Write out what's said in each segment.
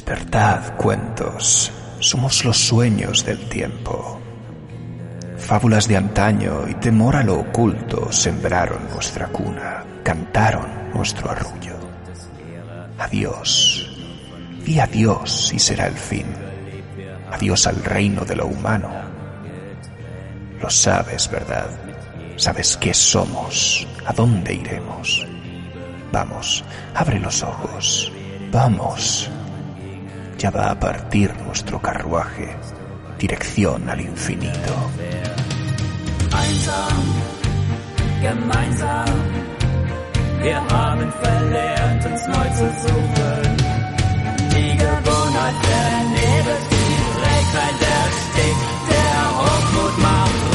Despertad, cuentos, somos los sueños del tiempo. Fábulas de antaño y temor a lo oculto sembraron nuestra cuna, cantaron nuestro arrullo. Adiós, di adiós y será el fin. Adiós al reino de lo humano. Lo sabes, ¿verdad? Sabes qué somos, a dónde iremos. Vamos, abre los ojos. Vamos. Ya va a partir nuestro carruaje, dirección al infinito. Gewohnheit vernebelt, die erstickt, der Hochmut macht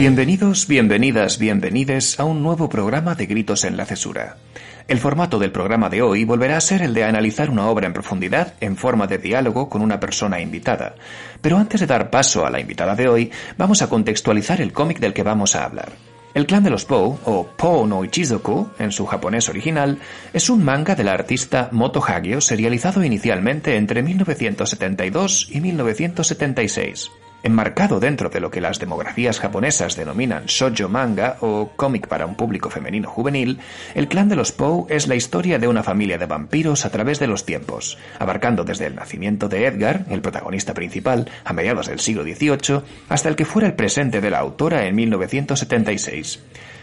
Bienvenidos, bienvenidas, bienvenides a un nuevo programa de Gritos en la Cesura. El formato del programa de hoy volverá a ser el de analizar una obra en profundidad en forma de diálogo con una persona invitada. Pero antes de dar paso a la invitada de hoy, vamos a contextualizar el cómic del que vamos a hablar. El clan de los Pou, o Pou no Ichizoku, en su japonés original, es un manga del artista Moto Hagio serializado inicialmente entre 1972 y 1976. Enmarcado dentro de lo que las demografías japonesas denominan shoujo manga o cómic para un público femenino juvenil, el clan de los Pou es la historia de una familia de vampiros a través de los tiempos, abarcando desde el nacimiento de Edgar, el protagonista principal, a mediados del siglo XVIII, hasta el que fuera el presente de la autora en 1976.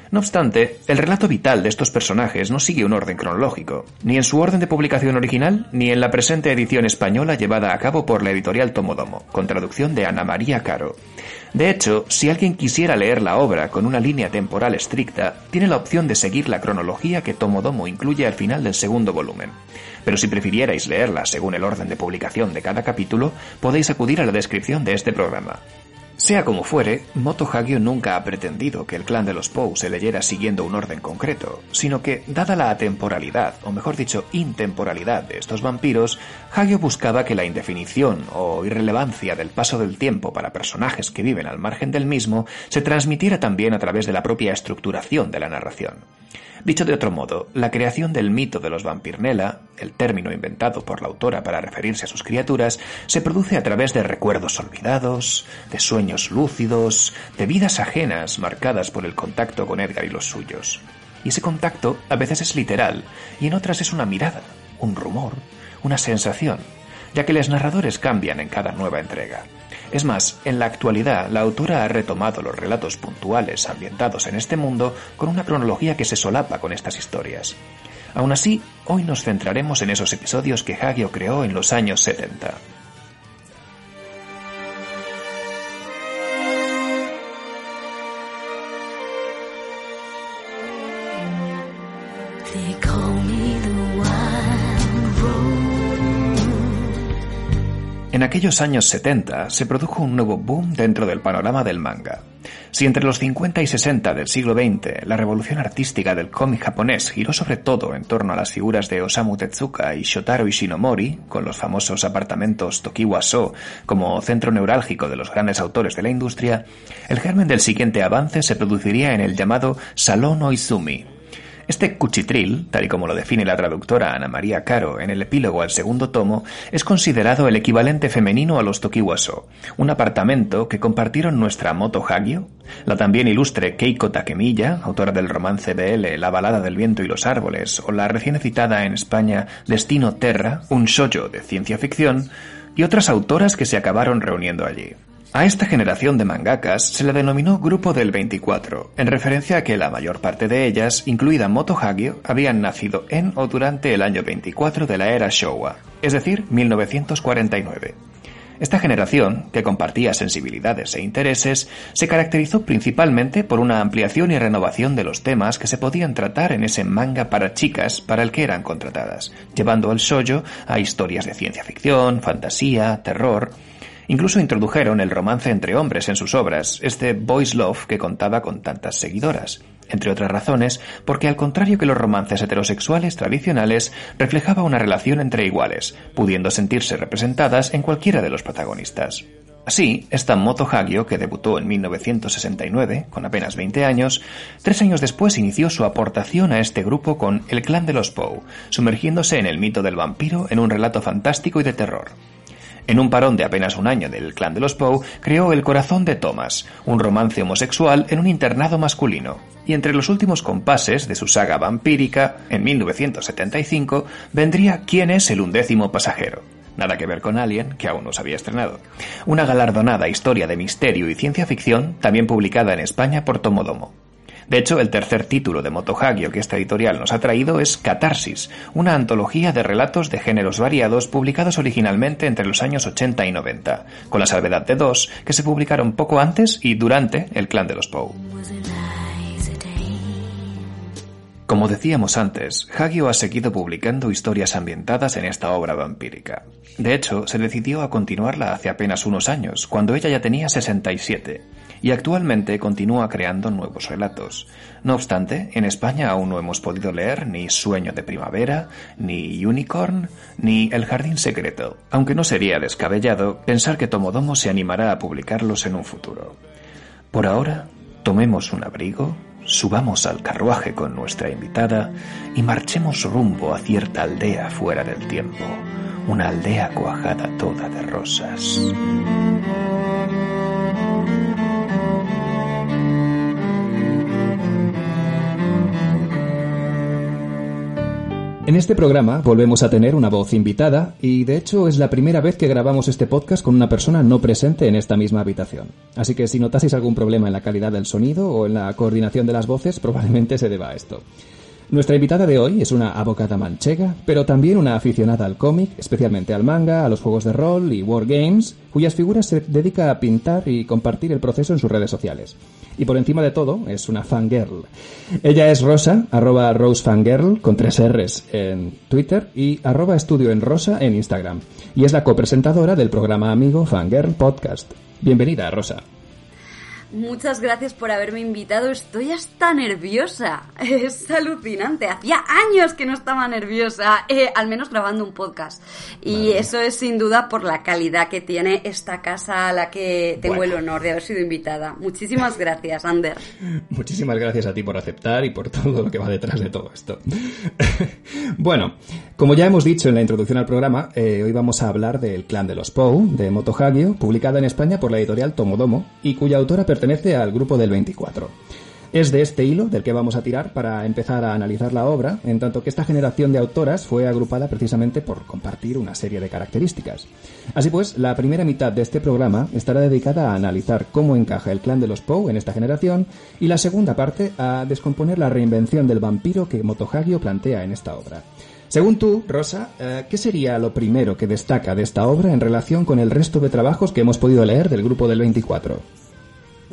No obstante, el relato vital de estos personajes no sigue un orden cronológico, ni en su orden de publicación original, ni en la presente edición española llevada a cabo por la editorial Tomodomo, con traducción de Ana María Caro. De hecho, si alguien quisiera leer la obra con una línea temporal estricta, tiene la opción de seguir la cronología que Tomodomo incluye al final del segundo volumen. Pero si prefirierais leerla según el orden de publicación de cada capítulo, podéis acudir a la descripción de este programa. Sea como fuere, Moto Hagio nunca ha pretendido que el clan de los Pou se leyera siguiendo un orden concreto, sino que, dada la atemporalidad, o mejor dicho, intemporalidad de estos vampiros, Hagio buscaba que la indefinición o irrelevancia del paso del tiempo para personajes que viven al margen del mismo se transmitiera también a través de la propia estructuración de la narración. Dicho de otro modo, la creación del mito de los vampirnela, el término inventado por la autora para referirse a sus criaturas, se produce a través de recuerdos olvidados, de sueños lúcidos, de vidas ajenas marcadas por el contacto con Edgar y los suyos. Y ese contacto a veces es literal y en otras es una mirada, un rumor, una sensación, ya que los narradores cambian en cada nueva entrega. Es más, en la actualidad la autora ha retomado los relatos puntuales ambientados en este mundo con una cronología que se solapa con estas historias. Aún así, hoy nos centraremos en esos episodios que Hagio creó en los años 70. Aquellos años 70 se produjo un nuevo boom dentro del panorama del manga. Si entre los 50 y 60 del siglo XX la revolución artística del cómic japonés giró sobre todo en torno a las figuras de Osamu Tezuka y Shotaro Ishinomori, con los famosos apartamentos Tokiwa-so como centro neurálgico de los grandes autores de la industria, el germen del siguiente avance se produciría en el llamado Salón Oizumi, este cuchitril, tal y como lo define la traductora Ana María Caro en el epílogo al segundo tomo, es considerado el equivalente femenino a los Tokiwaso, un apartamento que compartieron nuestra Moto Hagio, la también ilustre Keiko Takemiya, autora del romance BL La balada del viento y los árboles, o la recién citada en España Destino Terra, un shoujo de ciencia ficción, y otras autoras que se acabaron reuniendo allí. A esta generación de mangakas se la denominó Grupo del 24, en referencia a que la mayor parte de ellas, incluida Moto Hagio, habían nacido en o durante el año 24 de la era Showa, es decir, 1949. Esta generación, que compartía sensibilidades e intereses, se caracterizó principalmente por una ampliación y renovación de los temas que se podían tratar en ese manga para chicas para el que eran contratadas, llevando el shoujo a historias de ciencia ficción, fantasía, terror, Incluso introdujeron el romance entre hombres en sus obras, este Boys Love que contaba con tantas seguidoras, entre otras razones porque al contrario que los romances heterosexuales tradicionales, reflejaba una relación entre iguales, pudiendo sentirse representadas en cualquiera de los protagonistas. Así, esta Moto Hagio, que debutó en 1969, con apenas 20 años, tres años después inició su aportación a este grupo con El clan de los Poe, sumergiéndose en el mito del vampiro en un relato fantástico y de terror. En un parón de apenas un año del clan de los Poe, creó El corazón de Thomas, un romance homosexual en un internado masculino. Y entre los últimos compases de su saga vampírica, en 1975, vendría ¿Quién es el undécimo pasajero? Nada que ver con Alien, que aún no se había estrenado. Una galardonada historia de misterio y ciencia ficción, también publicada en España por Tomodomo. De hecho, el tercer título de Motohagio que esta editorial nos ha traído es Catarsis, una antología de relatos de géneros variados publicados originalmente entre los años 80 y 90, con la salvedad de dos que se publicaron poco antes y durante el clan de los Poe. Como decíamos antes, Hagio ha seguido publicando historias ambientadas en esta obra vampírica. De hecho, se decidió a continuarla hace apenas unos años, cuando ella ya tenía 67, y actualmente continúa creando nuevos relatos. No obstante, en España aún no hemos podido leer ni Sueño de Primavera, ni Unicorn, ni El Jardín Secreto, aunque no sería descabellado pensar que Tomodomo se animará a publicarlos en un futuro. Por ahora, tomemos un abrigo, subamos al carruaje con nuestra invitada y marchemos rumbo a cierta aldea fuera del tiempo, una aldea cuajada toda de rosas. En este programa volvemos a tener una voz invitada y de hecho es la primera vez que grabamos este podcast con una persona no presente en esta misma habitación. Así que si notaseis algún problema en la calidad del sonido o en la coordinación de las voces, probablemente se deba a esto. Nuestra invitada de hoy es una abogada manchega, pero también una aficionada al cómic, especialmente al manga, a los juegos de rol y wargames, cuyas figuras se dedica a pintar y compartir el proceso en sus redes sociales. Y por encima de todo, es una fangirl. Ella es Rosa, arroba rosefangirl, con tres R's en Twitter, y arroba estudio en rosa en Instagram. Y es la copresentadora del programa amigo Fangirl Podcast. Bienvenida, Rosa. Muchas gracias por haberme invitado. Estoy hasta nerviosa. Es alucinante. Hacía años que no estaba nerviosa, eh, al menos grabando un podcast. Y Vale. eso es sin duda por la calidad que tiene esta casa a la que tengo Bueno. el honor de haber sido invitada. Muchísimas gracias, Ander. Muchísimas gracias a ti por aceptar y por todo lo que va detrás de todo esto. bueno, como ya hemos dicho en la introducción al programa, eh, hoy vamos a hablar del Clan de los Poe, de Moto Hagio, publicada en España por la editorial Tomodomo y cuya autora pertenece al grupo del 24. Es de este hilo del que vamos a tirar para empezar a analizar la obra, en tanto que esta generación de autoras fue agrupada precisamente por compartir una serie de características. Así pues, la primera mitad de este programa estará dedicada a analizar cómo encaja el clan de los Poe en esta generación y la segunda parte a descomponer la reinvención del vampiro que Motohagio plantea en esta obra. Según tú, Rosa, eh, ¿qué sería lo primero que destaca de esta obra en relación con el resto de trabajos que hemos podido leer del grupo del 24?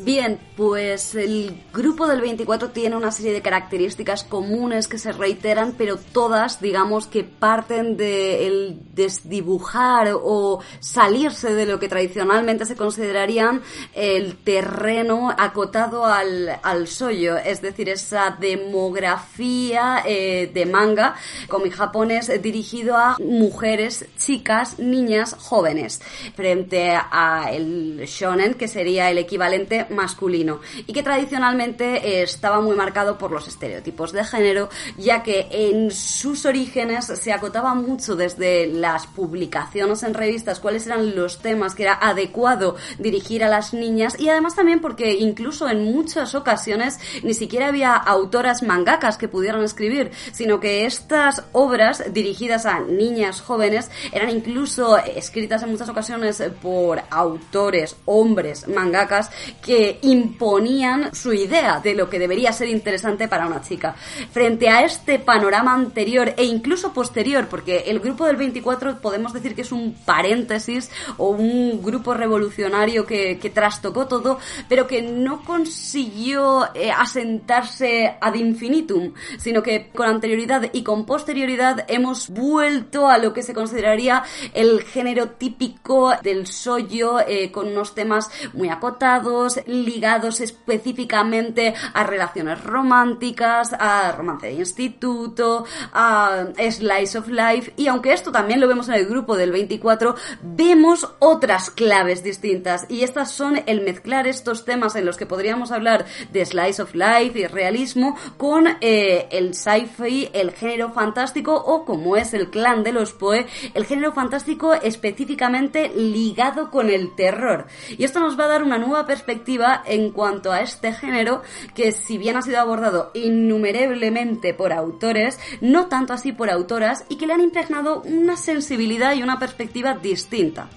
Bien, pues el grupo del 24 tiene una serie de características comunes que se reiteran, pero todas, digamos, que parten de el desdibujar o salirse de lo que tradicionalmente se considerarían el terreno acotado al, al sollo, es decir, esa demografía eh, de manga, cómic japonés dirigido a mujeres, chicas, niñas, jóvenes, frente a el shonen, que sería el equivalente masculino, y que tradicionalmente eh, estaba muy marcado por los estereotipos de género, ya que en sus orígenes se acotaba mucho desde las publicaciones en revistas cuáles eran los temas que era adecuado dirigir a las niñas, y además también porque incluso en muchas ocasiones ni siquiera había autoras mangakas que pudieran escribir, sino que estas obras dirigidas a niñas jóvenes eran incluso escritas en muchas ocasiones por autores, hombres, mangakas, que imponían su idea de lo que debería ser interesante para una chica. Frente a este panorama anterior e incluso posterior, porque el grupo del 24 podemos decir que es un paréntesis o un grupo revolucionario que, que trastocó todo, pero que no consiguió eh, asentarse ad infinitum, sino que con anterioridad y con posterioridad hemos vuelto a lo que se consideraría el género típico del sollo, eh, con unos temas muy acotados, ligados específicamente a relaciones románticas, a romance de instituto, a slice of life, y aunque esto también lo vemos en el grupo del 24, vemos otras claves distintas, y estas son el mezclar estos temas en los que podríamos hablar de slice of life y realismo con eh, el sci-fi, el género fantástico o como es el clan de los Poe, el género fantástico específicamente ligado con el terror. Y esto nos va a dar una nueva perspectiva en cuanto a este género que si bien ha sido abordado innumerablemente por autores, no tanto así por autoras y que le han impregnado una sensibilidad y una perspectiva distinta.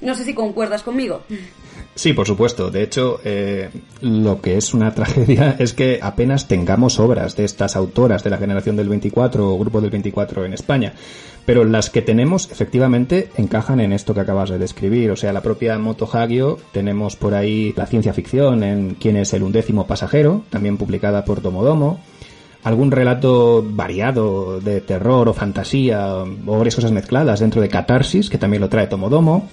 No sé si concuerdas conmigo. Sí, por supuesto. De hecho, eh, lo que es una tragedia es que apenas tengamos obras de estas autoras de la generación del 24 o grupo del 24 en España. Pero las que tenemos, efectivamente, encajan en esto que acabas de describir. O sea, la propia Moto Hagio, tenemos por ahí la ciencia ficción en Quién es el undécimo pasajero, también publicada por Tomodomo algún relato variado de terror o fantasía o varias cosas mezcladas dentro de Catarsis, que también lo trae Tomodomo.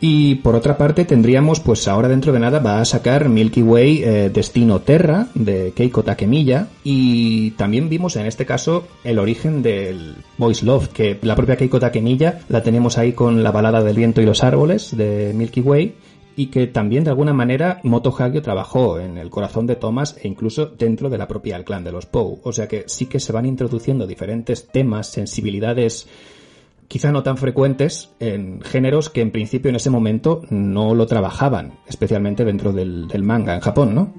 Y por otra parte tendríamos, pues ahora dentro de nada va a sacar Milky Way eh, Destino Terra de Keiko Takemiya y también vimos en este caso el origen del Voice Love, que la propia Keiko Takemiya la tenemos ahí con la balada del viento y los árboles de Milky Way y que también de alguna manera Moto Hagio trabajó en el corazón de Thomas e incluso dentro de la propia El clan de los Poe. O sea que sí que se van introduciendo diferentes temas, sensibilidades quizá no tan frecuentes en géneros que en principio en ese momento no lo trabajaban, especialmente dentro del, del manga en Japón, ¿no?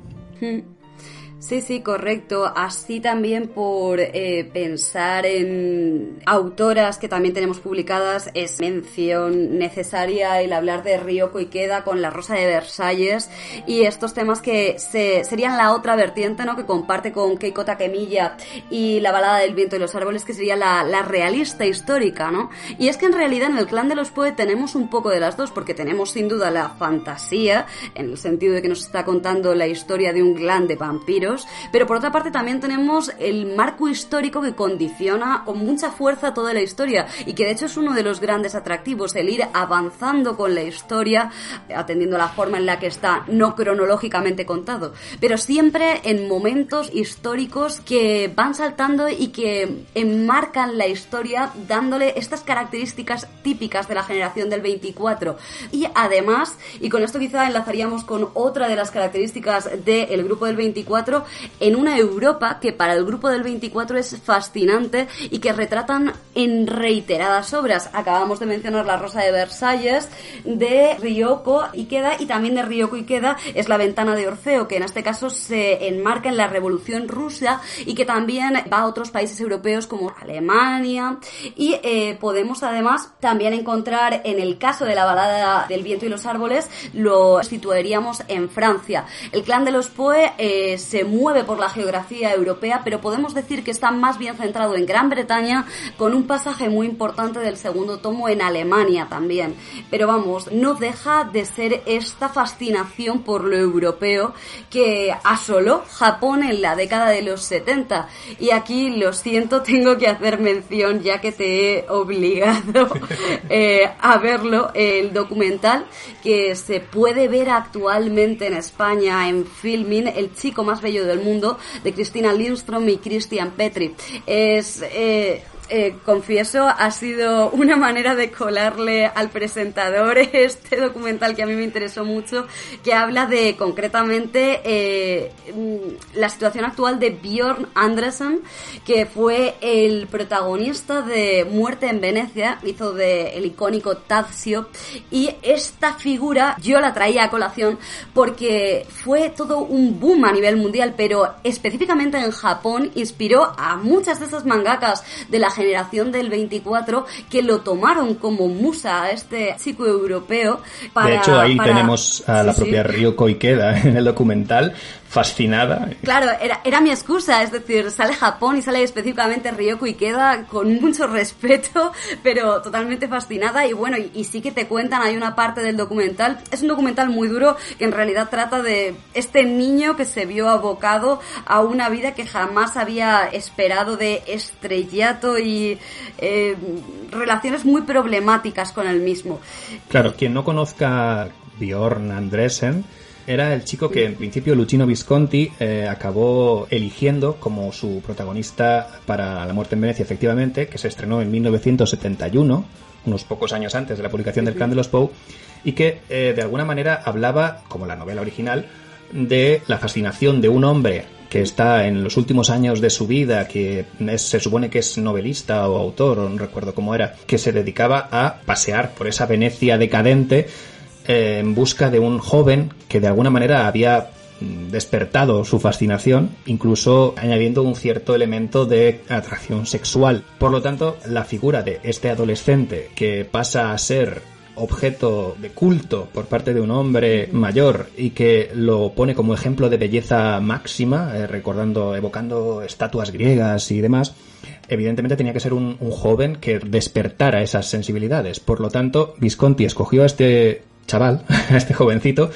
Sí, sí, correcto. Así también por eh, pensar en autoras que también tenemos publicadas, es mención necesaria el hablar de Ryoko Ikeda con La Rosa de Versalles y estos temas que se, serían la otra vertiente, ¿no? Que comparte con Keiko Takemiya y La Balada del Viento y los Árboles, que sería la, la realista histórica, ¿no? Y es que en realidad en el clan de los Poe tenemos un poco de las dos, porque tenemos sin duda la fantasía, en el sentido de que nos está contando la historia de un clan de vampiros, pero por otra parte también tenemos el marco histórico que condiciona con mucha fuerza toda la historia y que de hecho es uno de los grandes atractivos, el ir avanzando con la historia, atendiendo la forma en la que está, no cronológicamente contado, pero siempre en momentos históricos que van saltando y que enmarcan la historia dándole estas características típicas de la generación del 24. Y además, y con esto quizá enlazaríamos con otra de las características del grupo del 24, en una Europa que para el grupo del 24 es fascinante y que retratan en reiteradas obras. Acabamos de mencionar La Rosa de Versalles de Ryoko Ikeda y también de Ryoko Ikeda es La Ventana de Orfeo, que en este caso se enmarca en la Revolución Rusa y que también va a otros países europeos como Alemania y eh, podemos además también encontrar en el caso de la balada del viento y los árboles lo situaríamos en Francia. El clan de los Poe eh, se mueve por la geografía europea, pero podemos decir que está más bien centrado en Gran Bretaña, con un pasaje muy importante del segundo tomo en Alemania también. Pero vamos, no deja de ser esta fascinación por lo europeo que asoló Japón en la década de los 70. Y aquí, lo siento, tengo que hacer mención, ya que te he obligado eh, a verlo, el documental que se puede ver actualmente en España en Filming, El chico más bello del mundo, de Cristina Lindstrom y Christian Petri. Es eh, eh, confieso, ha sido una manera de colarle al presentador este documental que a mí me interesó mucho, que habla de concretamente eh, mm, la situación actual de Bjorn Andresen, que fue el protagonista de Muerte en Venecia, hizo de el icónico Tazio, y esta figura yo la traía a colación porque fue todo un boom a nivel mundial, pero específicamente en Japón inspiró a muchas de esas mangakas de la generación del 24 que lo tomaron como musa a este chico europeo. Para, de hecho, ahí para- tenemos a la Sí, sí. propia Ryoko Ikeda en el documental, fascinada. Claro, era, era mi excusa, es decir, sale Japón y sale específicamente Ryoko y queda con mucho respeto, pero totalmente fascinada y bueno, y, y sí que te cuentan, hay una parte del documental, es un documental muy duro que en realidad trata de este niño que se vio abocado a una vida que jamás había esperado de estrellato y eh, relaciones muy problemáticas con el mismo. Claro, quien no conozca Bjorn Andresen, era el chico que en principio Luchino Visconti eh, acabó eligiendo como su protagonista para La muerte en Venecia, efectivamente, que se estrenó en 1971, unos pocos años antes de la publicación del Clan de los Poe, y que eh, de alguna manera hablaba, como la novela original, de la fascinación de un hombre que está en los últimos años de su vida, que es- se supone que es novelista o autor, o no recuerdo cómo era, que se dedicaba a pasear por esa Venecia decadente eh, en busca de un joven que de alguna manera había mm, despertado su fascinación, incluso añadiendo un cierto elemento de atracción sexual. Por lo tanto, la figura de este adolescente que pasa a ser objeto de culto por parte de un hombre mayor y que lo pone como ejemplo de belleza máxima, eh, recordando, evocando estatuas griegas y demás, evidentemente tenía que ser un, un joven que despertara esas sensibilidades. Por lo tanto, Visconti escogió a este chaval, a este jovencito,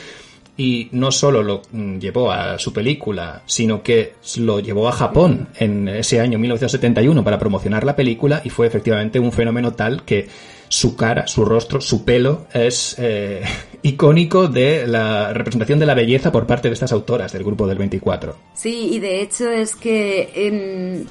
y no solo lo mm, llevó a su película, sino que lo llevó a Japón en ese año 1971 para promocionar la película y fue efectivamente un fenómeno tal que su cara, su rostro, su pelo es eh, icónico de la representación de la belleza por parte de estas autoras del grupo del 24. Sí, y de hecho es que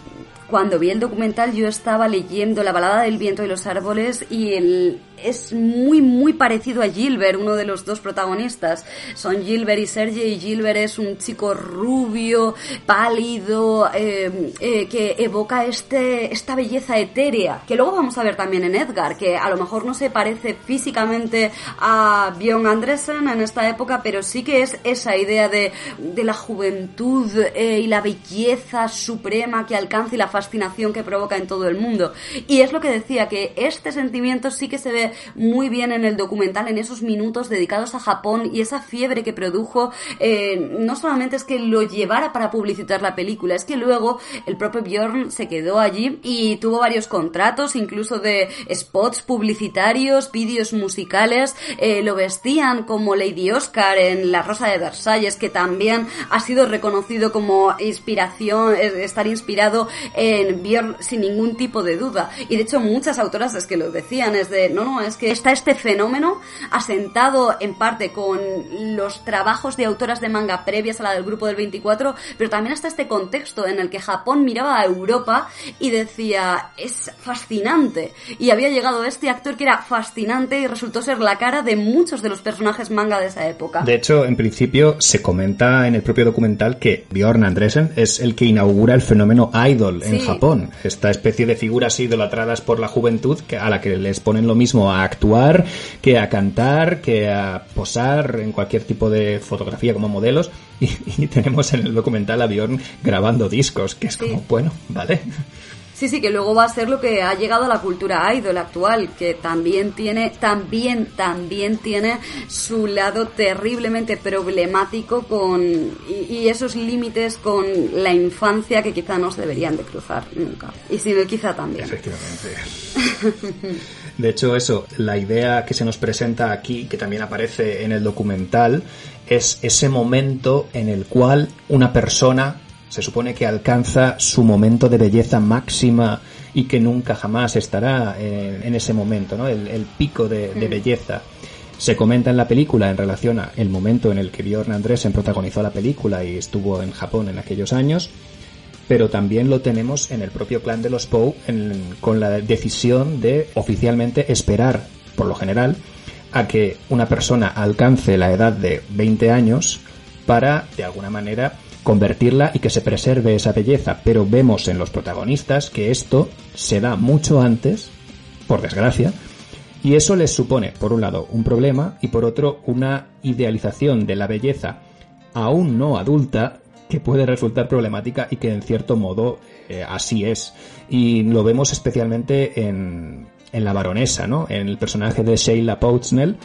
cuando vi el documental yo estaba leyendo La balada del viento y los árboles y el, es muy muy parecido a Gilbert, uno de los dos protagonistas. Son Gilbert y Sergei y Gilbert es un chico rubio, pálido, eh, eh, que evoca este, esta belleza etérea, que luego vamos a ver también en Edgar, que a lo mejor no se parece físicamente a Björn Andresen en esta época, pero sí que es esa idea de, de la juventud eh, y la belleza suprema que alcanza y la fascinación que provoca en todo el mundo. Y es lo que decía, que este sentimiento sí que se ve muy bien en el documental, en esos minutos dedicados a Japón y esa fiebre que produjo, eh, no solamente es que lo llevara para publicitar la película, es que luego el propio Bjorn se quedó allí y tuvo varios contratos, incluso de spots publicitarios, vídeos musicales, eh, lo vestían como Lady Oscar en La Rosa de Versalles, que también ha sido reconocido como inspiración, estar inspirado en Bjorn sin ningún tipo de duda. Y de hecho muchas autoras es que lo decían, es de, no, no, es que está este fenómeno asentado en parte con los trabajos de autoras de manga previas a la del grupo del 24, pero también está este contexto en el que Japón miraba a Europa y decía, es fascinante. Y había llegado este actor que era fascinante y resultó ser la cara de muchos de los personajes manga de esa época. De hecho, en principio se comenta en el propio documental que Bjorn Andresen es el que inaugura el fenómeno idol en Japón. Esta especie de figuras idolatradas por la juventud que- a la que les ponen lo mismo a actuar que a cantar, que a posar en cualquier tipo de fotografía como modelos. Y, y tenemos en el documental a Bjorn grabando discos, que es Sí. como, bueno, vale. Sí, sí, que luego va a ser lo que ha llegado a la cultura idol actual, que también tiene, también, también tiene su lado terriblemente problemático con, y, y esos límites con la infancia que quizá no se deberían de cruzar nunca. Y si no, quizá también. Efectivamente. De hecho, eso, la idea que se nos presenta aquí, que también aparece en el documental, es ese momento en el cual una persona se supone que alcanza su momento de belleza máxima y que nunca jamás estará eh, en ese momento, ¿no? El, el pico de, de belleza. Se comenta en la película en relación a el momento en el que Bjorn Andresen protagonizó la película y estuvo en Japón en aquellos años, pero también lo tenemos en el propio clan de los Poe en- con la decisión de oficialmente esperar, por lo general, a que una persona alcance la edad de 20 años para, de alguna manera, convertirla y que se preserve esa belleza. Pero vemos en los protagonistas que esto se da mucho antes, por desgracia, y eso les supone, por un lado, un problema y por otro, una idealización de la belleza aún no adulta que puede resultar problemática y que en cierto modo eh, así es. Y lo vemos especialmente en, en la baronesa, ¿no? En el personaje de Sheila Pouchnell,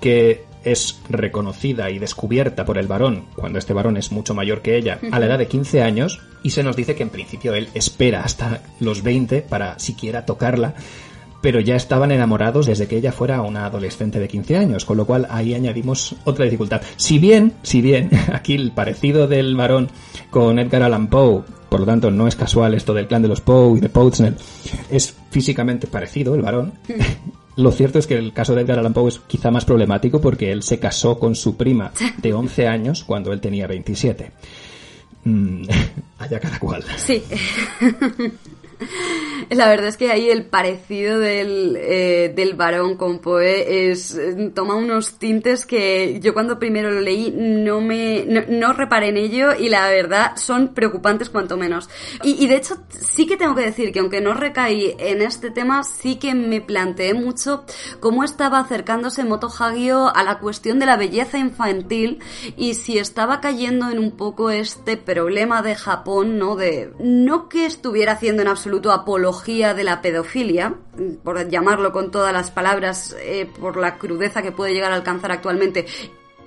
que es reconocida y descubierta por el varón, cuando este varón es mucho mayor que ella, a la edad de 15 años, y se nos dice que en principio él espera hasta los 20 para siquiera tocarla, pero ya estaban enamorados desde que ella fuera una adolescente de 15 años, con lo cual ahí añadimos otra dificultad. Si bien, si bien, aquí el parecido del varón con Edgar Allan Poe, por lo tanto no es casual esto del clan de los Poe y de Pouchnell, es físicamente parecido el varón. Lo cierto es que el caso de Edgar Allan Poe es quizá más problemático porque él se casó con su prima de 11 años cuando él tenía 27. Mm, allá cada cual. Sí. La verdad es que ahí el parecido del, eh, del varón con Poe es toma unos tintes que yo cuando primero lo leí no me no, no reparé en ello y la verdad son preocupantes cuanto menos. Y, y, de hecho sí que tengo que decir que aunque no recaí en este tema, sí que me planteé mucho cómo estaba acercándose Moto Hagio a la cuestión de la belleza infantil y si estaba cayendo en un poco este problema de Japón, ¿no? De no que estuviera haciendo en absoluto apología de la pedofilia, por llamarlo con todas las palabras, eh, por la crudeza que puede llegar a alcanzar actualmente,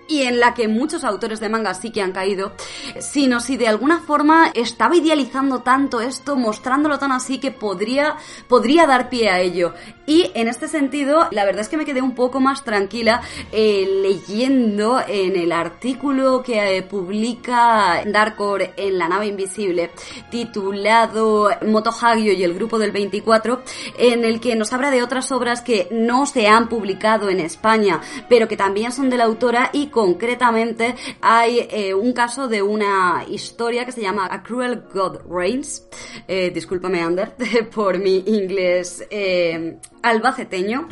y en la que muchos autores de manga sí que han caído, sino si de alguna forma estaba idealizando tanto esto, mostrándolo tan así que podría, podría dar pie a ello. Y en este sentido, la verdad es que me quedé un poco más tranquila eh, leyendo en el artículo que eh, publica Darkor en La nave invisible, titulado Moto Hagio y el grupo del 24, en el que nos habla de otras obras que no se han publicado en España, pero que también son de la autora y concretamente hay eh, un caso de una historia que se llama A Cruel God Reigns. Eh, discúlpame, Ander, por mi inglés eh, albaceteño.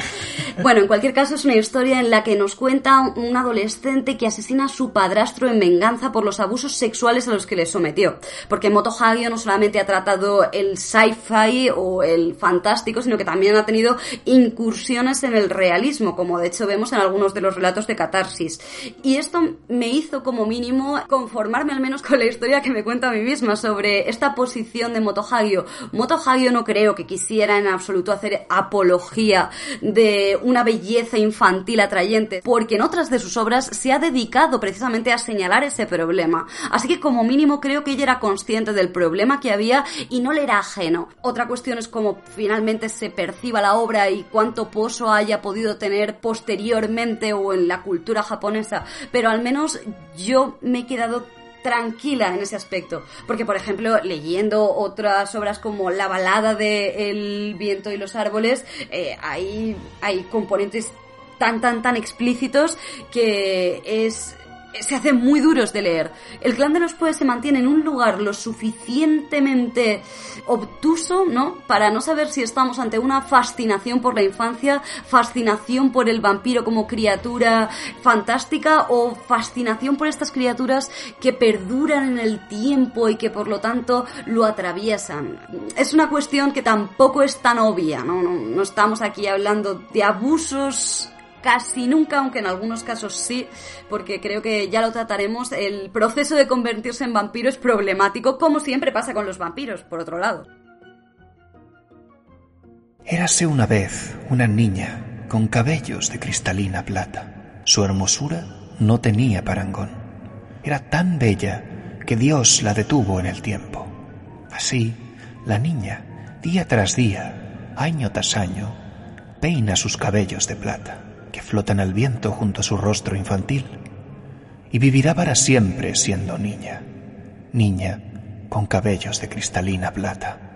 Bueno, en cualquier caso es una historia en la que nos cuenta un adolescente que asesina a su padrastro en venganza por los abusos sexuales a los que le sometió. Porque Moto Hagio no solamente ha tratado el sci-fi o el fantástico, sino que también ha tenido incursiones en el realismo, como de hecho vemos en algunos de los relatos de Catarsis. Y esto me hizo como mínimo conformarme al menos con la historia que me cuenta a mí misma sobre esta posición de Moto Hagio. Moto Hagio no creo que quisiera en absoluto hacer apología de una belleza infantil atrayente, porque en otras de sus obras se ha dedicado precisamente a señalar ese problema. Así que como mínimo creo que ella era consciente del problema que había y no le era ajeno. Otra cuestión es cómo finalmente se perciba la obra y cuánto pozo haya podido tener posteriormente o en la cultura japonesa, pero al menos yo me he quedado tranquila en ese aspecto. Porque, por ejemplo, leyendo otras obras como La balada de El viento y los árboles, eh, hay, hay componentes tan, tan, tan explícitos que es se hacen muy duros de leer. El clan de los Poes se mantiene en un lugar lo suficientemente obtuso, ¿no? Para no saber si estamos ante una fascinación por la infancia, fascinación por el vampiro como criatura fantástica o fascinación por estas criaturas que perduran en el tiempo y que por lo tanto lo atraviesan. Es una cuestión que tampoco es tan obvia, ¿no? No, no estamos aquí hablando de abusos casi nunca, aunque en algunos casos sí, porque creo que ya lo trataremos, el proceso de convertirse en vampiro es problemático, como siempre pasa con los vampiros, por otro lado. Érase una vez una niña con cabellos de cristalina plata. Su hermosura no tenía parangón. Era tan bella que Dios la detuvo en el tiempo. Así, la niña, día tras día, año tras año, peina sus cabellos de plata que flotan al viento junto a su rostro infantil, y vivirá para siempre siendo niña, niña con cabellos de cristalina plata.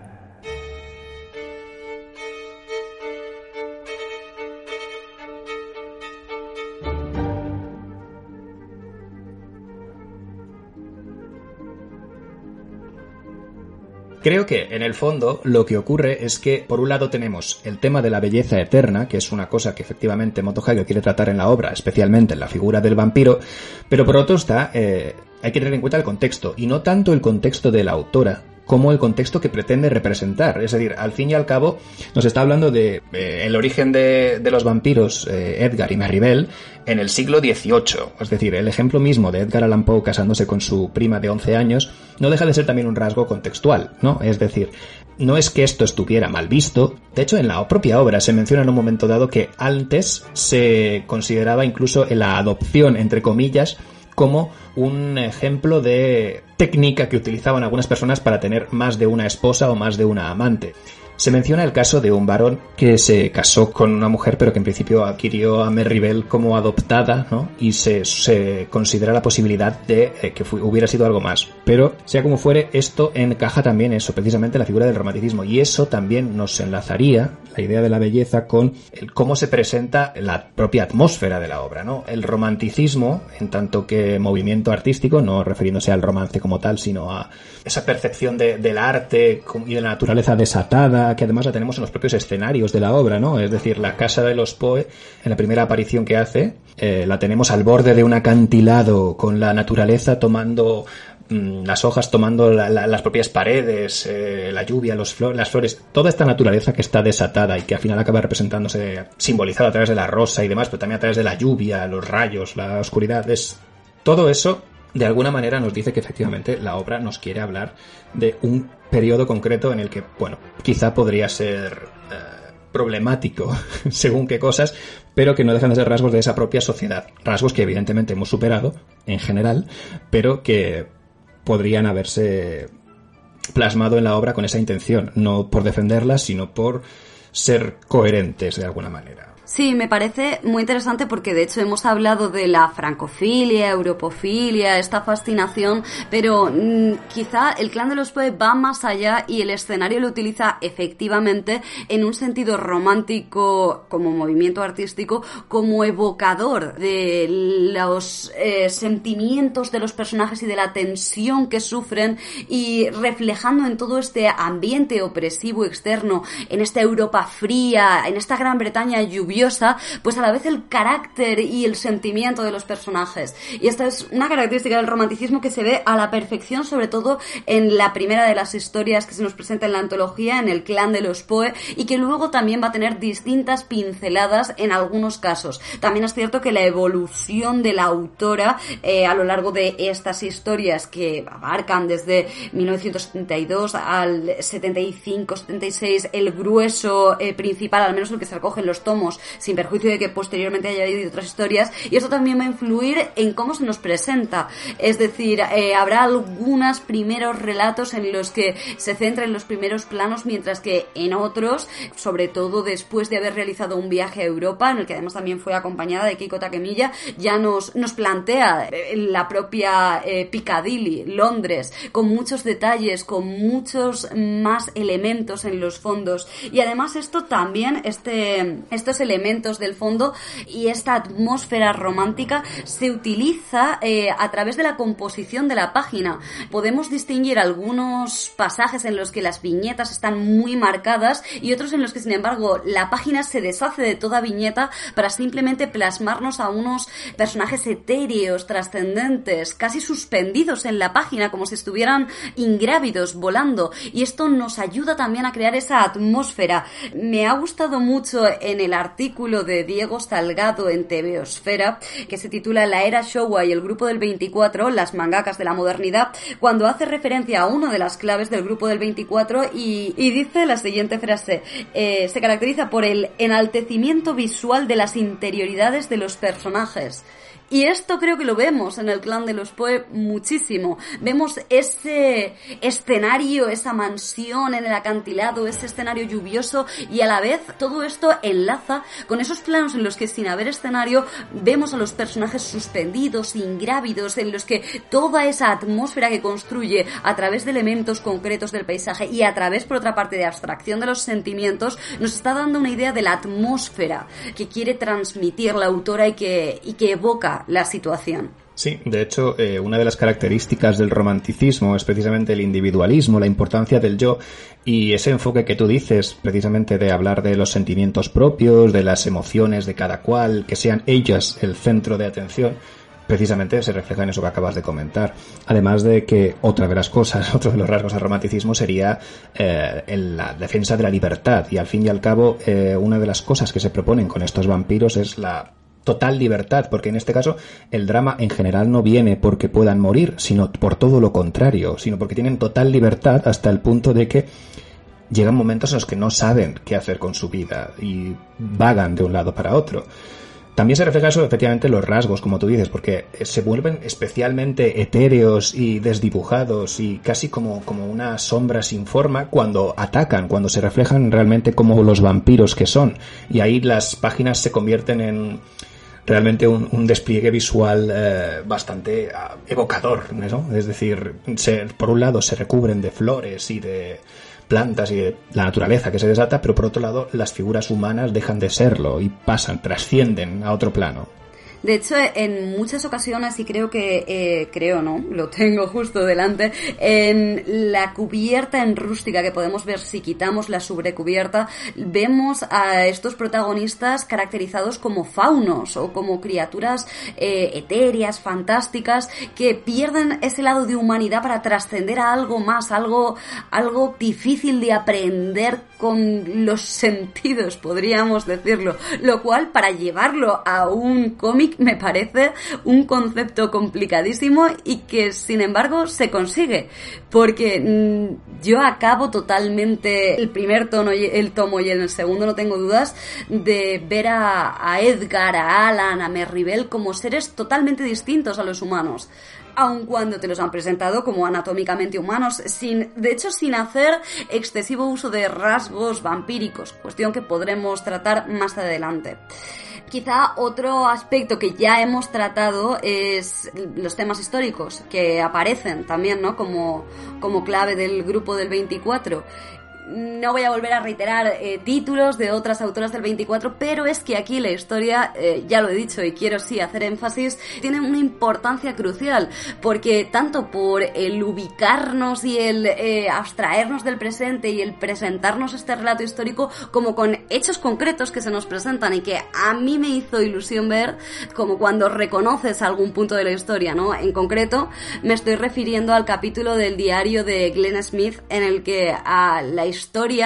Creo que, en el fondo, lo que ocurre es que, por un lado, tenemos el tema de la belleza eterna, que es una cosa que efectivamente Moto Hagio quiere tratar en la obra, especialmente en la figura del vampiro, pero por otro está, eh, hay que tener en cuenta el contexto, y no tanto el contexto de la autora, como el contexto que pretende representar. Es decir, al fin y al cabo, nos está hablando de eh, el origen de, de los vampiros, eh, Edgar y Maribel, en el siglo XVIII. Es decir, el ejemplo mismo de Edgar Allan Poe casándose con su prima de 11 años no deja de ser también un rasgo contextual, ¿no? Es decir, no es que esto estuviera mal visto, de hecho en la propia obra se menciona en un momento dado que antes se consideraba incluso la adopción, entre comillas, como un ejemplo de técnica que utilizaban algunas personas para tener más de una esposa o más de una amante. Se menciona el caso de un varón que se casó con una mujer, pero que en principio adquirió a Merribel como adoptada, ¿no? Y se, se considera la posibilidad de eh, que hubiera sido algo más. Pero, sea como fuere, esto encaja también eso, precisamente la figura del romanticismo. Y eso también nos enlazaría, la idea de la belleza, con el cómo se presenta la propia atmósfera de la obra, ¿no? El romanticismo, en tanto que movimiento artístico, no refiriéndose al romance como tal, sino a esa percepción de- del arte y de la naturaleza desatada, que además la tenemos en los propios escenarios de la obra, ¿no? Es decir, la casa de los Poe, en la primera aparición que hace, eh, la tenemos al borde de un acantilado, con la naturaleza tomando mm, las hojas tomando la- la- las propias paredes, eh, la lluvia, los las flores, toda esta naturaleza que está desatada y que al final acaba representándose, simbolizada a través de la rosa y demás, pero también a través de la lluvia, los rayos, la oscuridad, es todo eso de alguna manera nos dice que efectivamente la obra nos quiere hablar de un periodo concreto en el que, bueno, quizá podría ser eh, problemático según qué cosas, pero que no dejan de ser rasgos de esa propia sociedad. Rasgos que evidentemente hemos superado en general, pero que podrían haberse plasmado en la obra con esa intención, no por defenderla, sino por ser coherentes de alguna manera. Sí, me parece muy interesante porque de hecho hemos hablado de la francofilia, europofilia, esta fascinación, pero mm, quizá el clan de los Poe va más allá y el escenario lo utiliza efectivamente en un sentido romántico como movimiento artístico, como evocador de los eh, sentimientos de los personajes y de la tensión que sufren y reflejando en todo este ambiente opresivo externo, en esta Europa fría, en esta Gran Bretaña lluviosa, pues a la vez el carácter y el sentimiento de los personajes. Y esta es una característica del romanticismo que se ve a la perfección, sobre todo en la primera de las historias que se nos presenta en la antología, en el clan de los Poe, y que luego también va a tener distintas pinceladas en algunos casos. También es cierto que la evolución de la autora eh, a lo largo de estas historias que abarcan desde 1972 al 75-76 el grueso eh, principal, al menos el que se recoge en los tomos, sin perjuicio de que posteriormente haya habido otras historias, y eso también va a influir en cómo se nos presenta. Es decir, eh, habrá algunos primeros relatos en los que se centra en los primeros planos, mientras que en otros, sobre todo después de haber realizado un viaje a Europa, en el que además también fue acompañada de Keiko Takemiya, ya nos, nos plantea eh, la propia eh, Piccadilly, Londres, con muchos detalles, con muchos más elementos en los fondos. Y además esto también, este, estos elementos del fondo y esta atmósfera romántica se utiliza eh, a través de la composición de la página. Podemos distinguir algunos pasajes en los que las viñetas están muy marcadas y otros en los que, sin embargo, la página se deshace de toda viñeta para simplemente plasmarnos a unos personajes etéreos, trascendentes, casi suspendidos en la página, como si estuvieran ingrávidos, volando. Y esto nos ayuda también a crear esa atmósfera. Me ha gustado mucho en el artículo de Diego Salgado en TVosfera, que se titula La era Showa y el grupo del 24, las mangakas de la modernidad, cuando hace referencia a una de las claves del grupo del 24 y, y dice la siguiente frase, eh, se caracteriza por el enaltecimiento visual de las interioridades de los personajes. Y esto creo que lo vemos en el clan de los Poe muchísimo. Vemos ese escenario, esa mansión en el acantilado, ese escenario lluvioso y a la vez todo esto enlaza con esos planos en los que sin haber escenario vemos a los personajes suspendidos, ingrávidos, en los que toda esa atmósfera que construye a través de elementos concretos del paisaje y a través, por otra parte, de abstracción de los sentimientos, nos está dando una idea de la atmósfera que quiere transmitir la autora y que, y que evoca la situación. Sí, de hecho, eh, una de las características del romanticismo es precisamente el individualismo, la importancia del yo y ese enfoque que tú dices, precisamente de hablar de los sentimientos propios, de las emociones de cada cual, que sean ellas el centro de atención. precisamente se refleja en eso que acabas de comentar. Además de que otra de las cosas, otro de los rasgos del romanticismo sería eh, la defensa de la libertad. Y al fin y al cabo, eh, una de las cosas que se proponen con estos vampiros es la total libertad, porque en este caso el drama en general no viene porque puedan morir, sino por todo lo contrario, sino porque tienen total libertad hasta el punto de que llegan momentos en los que no saben qué hacer con su vida y vagan de un lado para otro. También se refleja eso efectivamente en los rasgos, como tú dices, porque se vuelven especialmente etéreos y desdibujados y casi como, como una sombra sin forma cuando atacan, cuando se reflejan realmente como los vampiros que son. Y ahí las páginas se convierten en realmente un, un despliegue visual eh, bastante ah, evocador, ¿no? Es decir, se- por un lado se recubren de flores y de plantas y de la naturaleza que se desata, pero por otro lado las figuras humanas dejan de serlo y pasan, trascienden a otro plano. De hecho, en muchas ocasiones, y creo que, eh, creo, ¿no? Lo tengo justo delante, en la cubierta en rústica que podemos ver si quitamos la sobrecubierta, vemos a estos protagonistas caracterizados como faunos o como criaturas eh, etéreas, fantásticas, que pierden ese lado de humanidad para trascender a algo más, algo, algo difícil de aprender con los sentidos, podríamos decirlo. Lo cual, para llevarlo a un cómic, me parece un concepto complicadísimo y que, sin embargo, se consigue. Porque mm, yo acabo totalmente el primer tono y el tomo y en el segundo no tengo dudas de ver a, Edgar, a Alan, a Merribel como seres totalmente distintos a los humanos aun cuando te los han presentado como anatómicamente humanos, sin, de hecho sin hacer excesivo uso de rasgos vampíricos, cuestión que podremos tratar más adelante. Quizá otro aspecto que ya hemos tratado es los temas históricos que aparecen también, ¿no? Como, como clave del grupo del 24. No voy a volver a reiterar eh, títulos de otras autoras del 24, pero es que aquí la historia, eh, ya lo he dicho y quiero sí hacer énfasis, tiene una importancia crucial, porque tanto por el ubicarnos y el eh, abstraernos del presente y el presentarnos este relato histórico, como con hechos concretos que se nos presentan y que a mí me hizo ilusión ver, como cuando reconoces algún punto de la historia, ¿no? En concreto, me estoy refiriendo al capítulo del diario de Glenn Smith en el que a la historia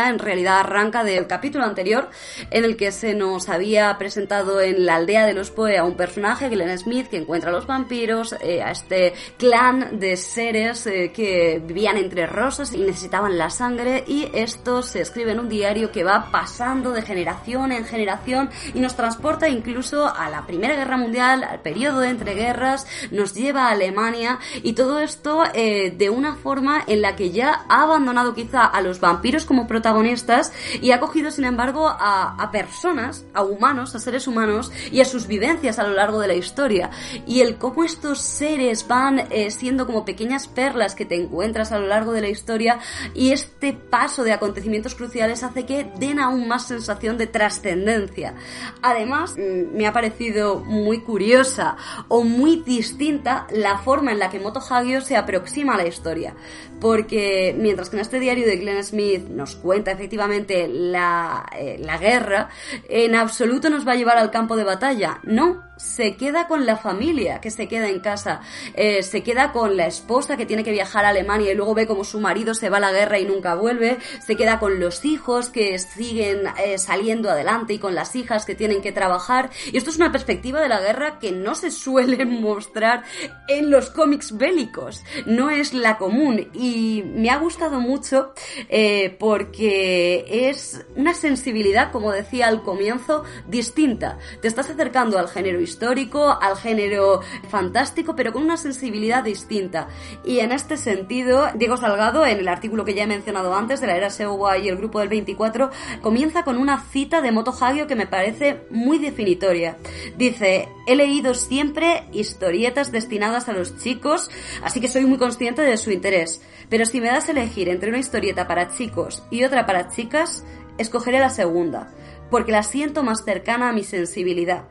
en realidad arranca del capítulo anterior en el que se nos había presentado en la aldea de los Poe a un personaje, Glenn Smith, que encuentra a los vampiros, eh, a este clan de seres eh, que vivían entre rosas y necesitaban la sangre y esto se escribe en un diario que va pasando de generación en generación y nos transporta incluso a la Primera Guerra Mundial, al periodo de entreguerras, nos lleva a Alemania y todo esto eh, de una forma en la que ya ha abandonado quizá a los vampiros como protagonistas y ha cogido sin embargo a, personas, a humanos, a seres humanos y a sus vivencias a lo largo de la historia y el cómo estos seres van eh, siendo como pequeñas perlas que te encuentras a lo largo de la historia y este paso de acontecimientos cruciales hace que den aún más sensación de trascendencia. Además, mm, me ha parecido muy curiosa o muy distinta la forma en la que Moto Hagio se aproxima a la historia. Porque mientras que en este diario de Glenn Smith nos cuenta efectivamente la, eh, la guerra, en absoluto nos va a llevar al campo de batalla. No, se queda con la familia que se queda en casa, eh, se queda con la esposa que tiene que viajar a Alemania y luego ve como su marido se va a la guerra y nunca vuelve, se queda con los hijos que siguen eh, saliendo adelante y con las hijas que tienen que trabajar. Y esto es una perspectiva de la guerra que no se suele mostrar en los cómics bélicos, no es la común y me ha gustado mucho eh, porque es una sensibilidad, como decía al comienzo, distinta. Te estás acercando al género histórico, al género fantástico, pero con una sensibilidad distinta. Y en este sentido, Diego Salgado, en el artículo que ya he mencionado antes de la era Seowa y el grupo del 24, comienza con una cita de Moto Hagio que me parece muy definitoria. Dice, he leído siempre historietas destinadas a los chicos, así que soy muy consciente de su interés. Pero si me das a elegir entre una historieta para chicos y otra para chicas, escogeré la segunda, porque la siento más cercana a mi sensibilidad.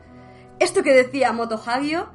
Esto que decía Moto Hagio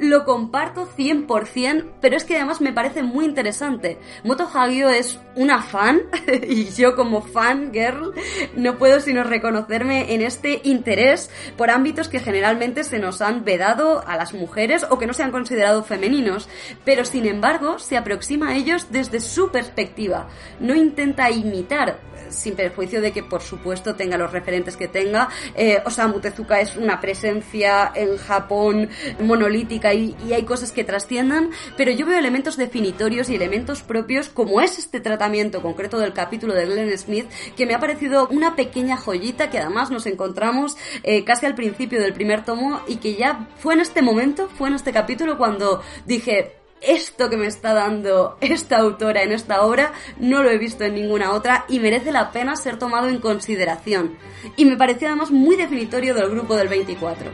lo comparto 100%, pero es que además me parece muy interesante. Moto Hagio es una fan, y yo como fan girl no puedo sino reconocerme en este interés por ámbitos que generalmente se nos han vedado a las mujeres o que no se han considerado femeninos, pero sin embargo se aproxima a ellos desde su perspectiva. No intenta imitar, sin perjuicio de que por supuesto tenga los referentes que tenga. Eh, Osamu Tezuka es una presencia en Japón monolítica y, hay cosas que trasciendan, pero yo veo elementos definitorios y elementos propios como es este tratamiento concreto del capítulo de Glenn Smith que me ha parecido una pequeña joyita que además nos encontramos eh, casi al principio del primer tomo y que ya fue en este momento, fue en este capítulo cuando dije, esto que me está dando esta autora en esta obra no lo he visto en ninguna otra y merece la pena ser tomado en consideración. Y me pareció además muy definitorio del grupo del 24.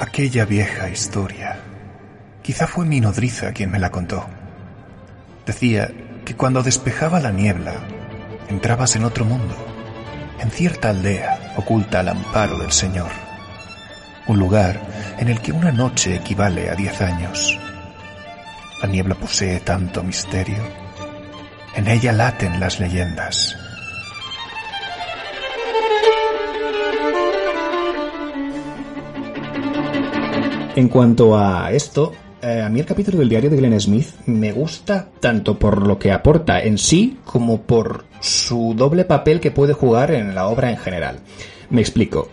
Aquella vieja historia. Quizá fue mi nodriza quien me la contó. Decía que cuando despejaba la niebla, entrabas en otro mundo, en cierta aldea oculta al amparo del Señor. Un lugar en el que una noche equivale a diez años. La niebla posee tanto misterio. En ella laten las leyendas. En cuanto a esto, eh, a mí el capítulo del diario de Glenn Smith me gusta tanto por lo que aporta en sí como por su doble papel que puede jugar en la obra en general. Me explico.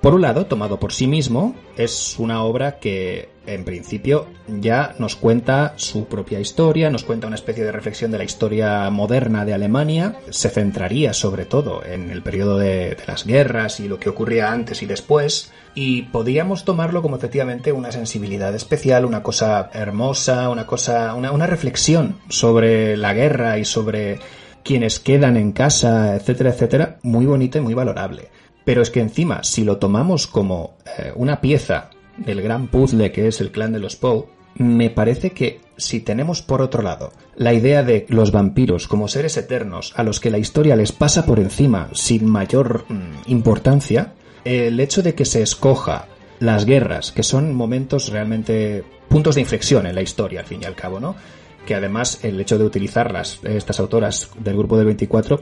Por un lado, tomado por sí mismo, es una obra que en principio ya nos cuenta su propia historia, nos cuenta una especie de reflexión de la historia moderna de Alemania, se centraría sobre todo en el periodo de, las guerras y lo que ocurría antes y después, y podíamos tomarlo como efectivamente una sensibilidad especial, una cosa hermosa, una cosa, una, una reflexión sobre la guerra y sobre quienes quedan en casa, etcétera, etcétera, muy bonita y muy valorable. Pero es que encima, si lo tomamos como eh, una pieza del gran puzzle que es el clan de los Poe, me parece que si tenemos por otro lado la idea de los vampiros como seres eternos a los que la historia les pasa por encima sin mayor mm, importancia, el hecho de que se escoja las guerras, que son momentos realmente puntos de inflexión en la historia, al fin y al cabo, ¿no? Que además el hecho de utilizarlas, estas autoras del grupo del 24,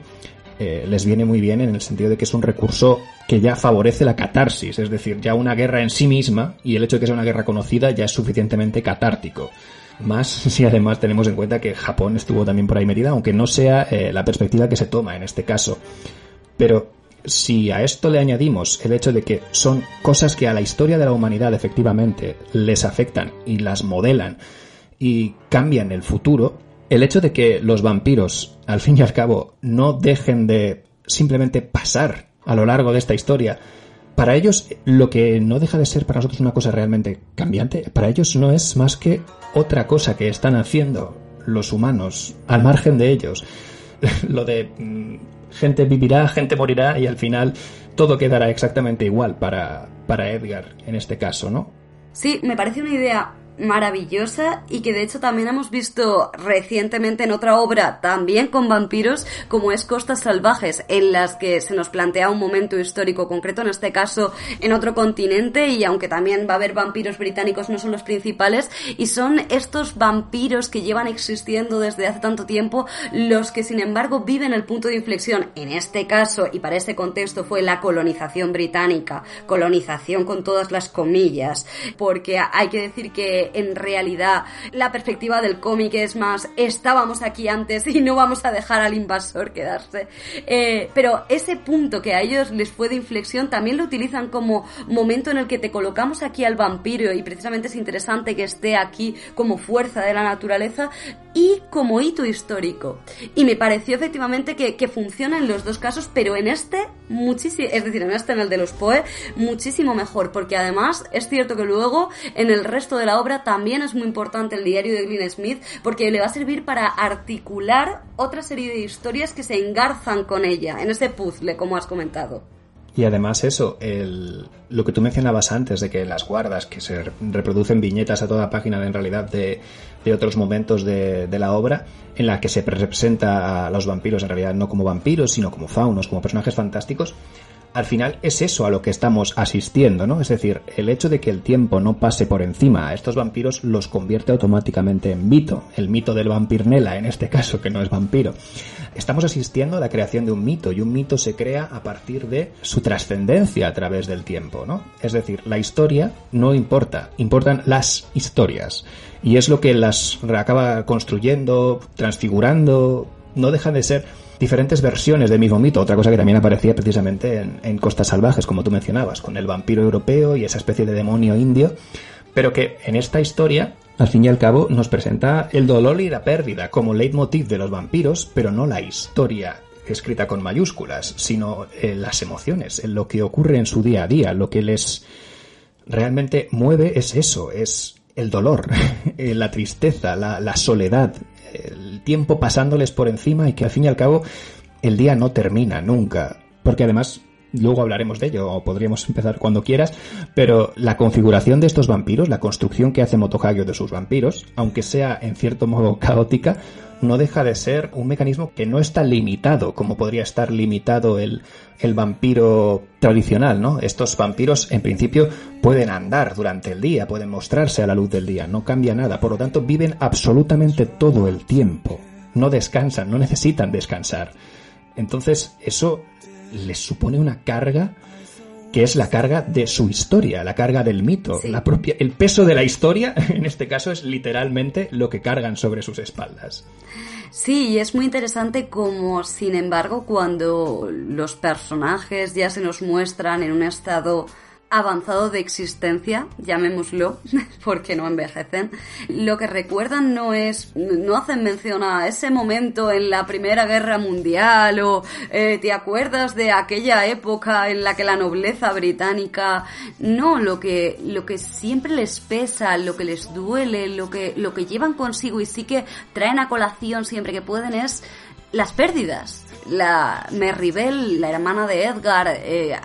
eh, les viene muy bien en el sentido de que es un recurso que ya favorece la catarsis, es decir, ya una guerra en sí misma y el hecho de que sea una guerra conocida ya es suficientemente catártico. Más si además tenemos en cuenta que Japón estuvo también por ahí metida, aunque no sea eh, la perspectiva que se toma en este caso. Pero si a esto le añadimos el hecho de que son cosas que a la historia de la humanidad efectivamente les afectan y las modelan y cambian el futuro, el hecho de que los vampiros, al fin y al cabo, no dejen de simplemente pasar a lo largo de esta historia, para ellos lo que no deja de ser para nosotros una cosa realmente cambiante, para ellos no es más que otra cosa que están haciendo los humanos al margen de ellos. Lo de mm, gente vivirá, gente morirá y al final todo quedará exactamente igual para, para Edgar en este caso, ¿no? Sí, me parece una idea maravillosa y que de hecho también hemos visto recientemente en otra obra también con vampiros como es Costas Salvajes en las que se nos plantea un momento histórico concreto en este caso en otro continente y aunque también va a haber vampiros británicos no son los principales y son estos vampiros que llevan existiendo desde hace tanto tiempo los que sin embargo viven el punto de inflexión. En este caso y para este contexto fue la colonización británica colonización con todas las comillas porque hay que decir que en realidad la perspectiva del cómic es más estábamos aquí antes y no vamos a dejar al invasor quedarse. Eh, pero ese punto que a ellos les fue de inflexión también lo utilizan como momento en el que te colocamos aquí al vampiro y precisamente es interesante que esté aquí como fuerza de la naturaleza y como hito histórico. Y me pareció efectivamente que, que funciona en los dos casos, pero en este muchísimo, es decir, en este, en el de los Poe, muchísimo mejor, porque además es cierto que luego en el resto de la obra también es muy importante el diario de Glenn Smith porque le va a servir para articular otra serie de historias que se engarzan con ella en ese puzzle, como has comentado. Y además eso, el, lo que tú mencionabas antes de que las guardas, que se reproducen viñetas a toda página en realidad de, de otros momentos de, de la obra, en la que se representa a los vampiros en realidad no como vampiros, sino como faunos, como personajes fantásticos, al final es eso a lo que estamos asistiendo, ¿no? Es decir, el hecho de que el tiempo no pase por encima a estos vampiros los convierte automáticamente en mito. El mito del vampirnela, en este caso, que no es vampiro. Estamos asistiendo a la creación de un mito y un mito se crea a partir de su trascendencia a través del tiempo, ¿no? Es decir, la historia no importa, importan las historias. Y es lo que las acaba construyendo, transfigurando, no dejan de ser diferentes versiones del mismo mito, otra cosa que también aparecía precisamente en, en Costas Salvajes, como tú mencionabas, con el vampiro europeo y esa especie de demonio indio, pero que en esta historia, al fin y al cabo, nos presenta el dolor y la pérdida como leitmotiv de los vampiros, pero no la historia escrita con mayúsculas, sino eh, las emociones, en lo que ocurre en su día a día, lo que les realmente mueve es eso, es el dolor, eh, la tristeza, la, la soledad, el tiempo pasándoles por encima y que al fin y al cabo el día no termina nunca. Porque además, luego hablaremos de ello, o podríamos empezar cuando quieras, pero la configuración de estos vampiros, la construcción que hace Motohagio de sus vampiros, aunque sea en cierto modo caótica, no deja de ser un mecanismo que no está limitado, como podría estar limitado el, el vampiro tradicional, ¿no? Estos vampiros, en principio, pueden andar durante el día, pueden mostrarse a la luz del día, no cambia nada, por lo tanto, viven absolutamente todo el tiempo. No descansan, no necesitan descansar. Entonces, eso les supone una carga que es la carga de su historia, la carga del mito, Sí. la propia, el peso de la historia, en este caso es literalmente lo que cargan sobre sus espaldas. Sí, y es muy interesante como, sin embargo, cuando los personajes ya se nos muestran en un estado avanzado de existencia, llamémoslo, porque no envejecen, lo que recuerdan no es, no hacen mención a ese momento en la Primera Guerra Mundial o eh, te acuerdas de aquella época en la que la nobleza británica, no, lo que, lo que siempre les pesa, lo que les duele, lo que, lo que llevan consigo y sí que traen a colación siempre que pueden es las pérdidas. La Merribel, la hermana de Edgar, eh,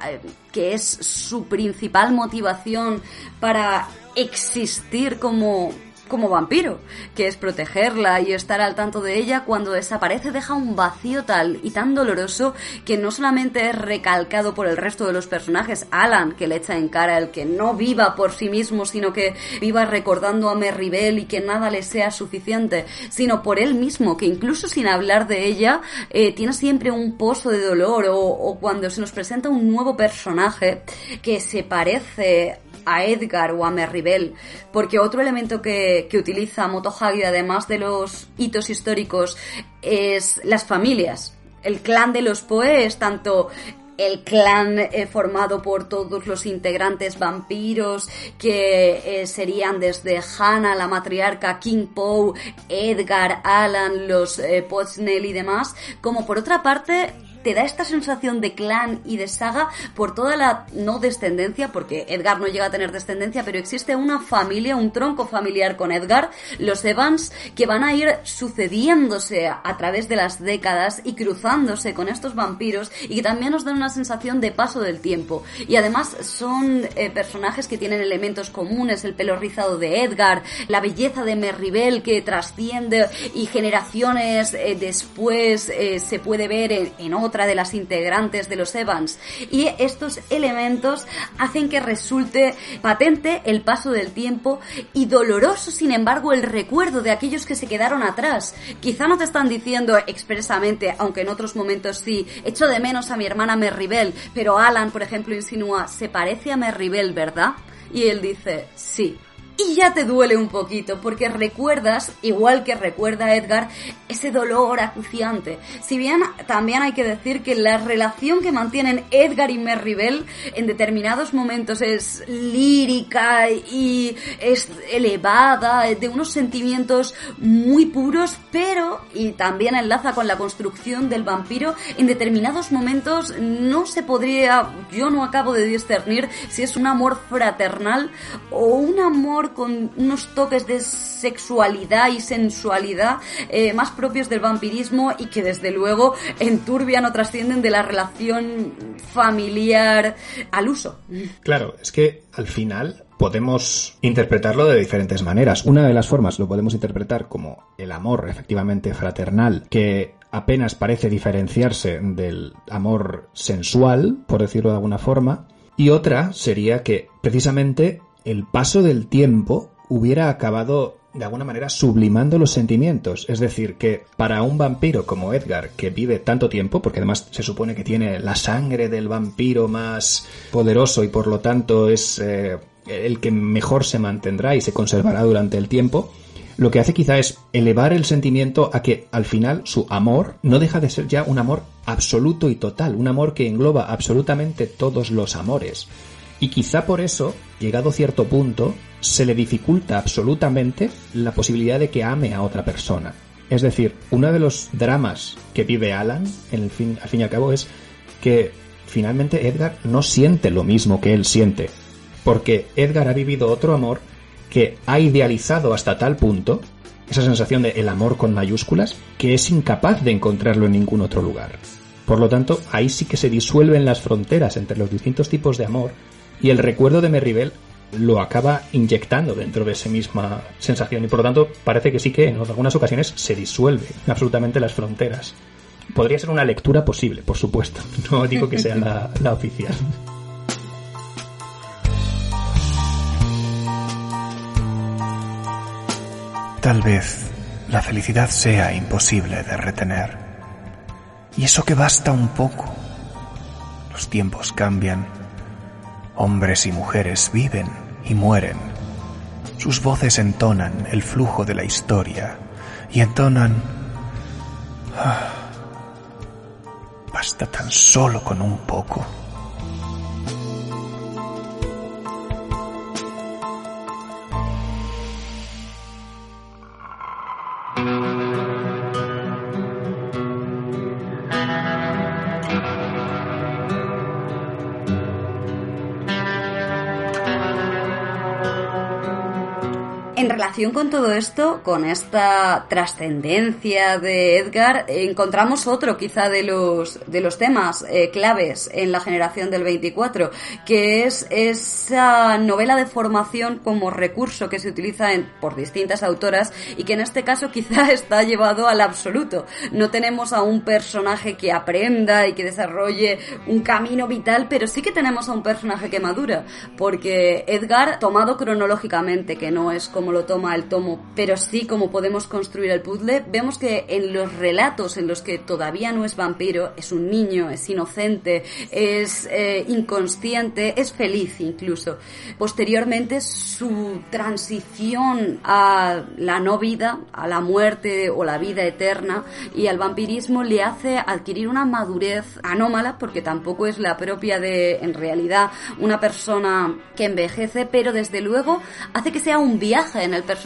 que es su principal motivación para existir como como vampiro, que es protegerla y estar al tanto de ella, cuando desaparece deja un vacío tal y tan doloroso que no solamente es recalcado por el resto de los personajes, Alan, que le echa en cara el que no viva por sí mismo, sino que viva recordando a Merribel y que nada le sea suficiente, sino por él mismo, que incluso sin hablar de ella, eh, tiene siempre un pozo de dolor o, o cuando se nos presenta un nuevo personaje que se parece a Edgar o a Merribel, porque otro elemento que, utiliza Motohagi, además de los hitos históricos, es las familias. El clan de los Poe es tanto el clan eh, formado por todos los integrantes vampiros que eh, serían desde Hannah, la matriarca, King Poe, Edgar, Alan, los eh, y demás, como por otra parte te da esta sensación de clan y de saga por toda la no descendencia, porque Edgar no llega a tener descendencia, pero existe una familia, un tronco familiar con Edgar, los Evans, que van a ir sucediéndose a, través de las décadas y cruzándose con estos vampiros y que también nos dan una sensación de paso del tiempo. Y además son eh, personajes que tienen elementos comunes, el pelo rizado de Edgar, la belleza de Merribel que trasciende y generaciones eh, después eh, se puede ver en, en otra de las integrantes de los Evans. Y estos elementos hacen que resulte patente el paso del tiempo y doloroso, sin embargo, el recuerdo de aquellos que se quedaron atrás. Quizá no te están diciendo expresamente, aunque en otros momentos sí, echo de menos a mi hermana Merribel, pero Alan, por ejemplo, insinúa, se parece a Merribel, ¿verdad? Y él dice, sí. Y ya te duele un poquito, porque recuerdas, igual que recuerda Edgar, ese dolor acuciante. Si bien también hay que decir que la relación que mantienen Edgar y Merribel en determinados momentos es lírica y es elevada, de unos sentimientos muy puros, pero, y también enlaza con la construcción del vampiro, en determinados momentos no se podría, yo no acabo de discernir si es un amor fraternal o un amor con unos toques de sexualidad y sensualidad eh, más propios del vampirismo y que desde luego enturbian o trascienden de la relación familiar al uso. Claro, es que al final podemos interpretarlo de diferentes maneras. Una de las formas lo podemos interpretar como el amor efectivamente fraternal, que apenas parece diferenciarse del amor sensual, por decirlo de alguna forma. Y otra sería que precisamente el paso del tiempo hubiera acabado de alguna manera sublimando los sentimientos. Es decir, que para un vampiro como Edgar, que vive tanto tiempo, porque además se supone que tiene la sangre del vampiro más poderoso y por lo tanto es eh, el que mejor se mantendrá y se conservará durante el tiempo, lo que hace quizá es elevar el sentimiento a que al final su amor no deja de ser ya un amor absoluto y total, un amor que engloba absolutamente todos los amores. Y quizá por eso, llegado cierto punto, se le dificulta absolutamente la posibilidad de que ame a otra persona. Es decir, uno de los dramas que vive Alan, en el fin, al fin y al cabo, es que finalmente Edgar no siente lo mismo que él siente. Porque Edgar ha vivido otro amor que ha idealizado hasta tal punto, esa sensación de el amor con mayúsculas, que es incapaz de encontrarlo en ningún otro lugar. Por lo tanto, ahí sí que se disuelven las fronteras entre los distintos tipos de amor y el recuerdo de Merribel lo acaba inyectando dentro de esa misma sensación y por lo tanto parece que sí que en algunas ocasiones se disuelve absolutamente las fronteras. Podría ser una lectura posible, por supuesto. No digo que sea la, la oficial. Tal vez la felicidad sea imposible de retener. Y eso que basta un poco. Los tiempos cambian. Hombres y mujeres viven y mueren. Sus voces entonan el flujo de la historia y entonan... "Ah, basta tan solo con un poco. Con todo esto, con esta trascendencia de Edgar, encontramos otro quizá de los, de los temas eh, claves en la generación del 24, que es esa novela de formación como recurso que se utiliza por distintas autoras y que en este caso quizá está llevado al absoluto. No tenemos a un personaje que aprenda y que desarrolle un camino vital, pero sí que tenemos a un personaje que madura, porque Edgar, tomado cronológicamente, que no es como lo toma el tomo, pero sí como podemos construir el puzzle, vemos que en los relatos en los que todavía no es vampiro, es un niño, es inocente, es eh, inconsciente, es feliz incluso. Posteriormente, su transición a la no vida, a la muerte o la vida eterna y al vampirismo le hace adquirir una madurez anómala, porque tampoco es la propia de, en realidad, una persona que envejece, pero desde luego hace que sea un viaje en el personaje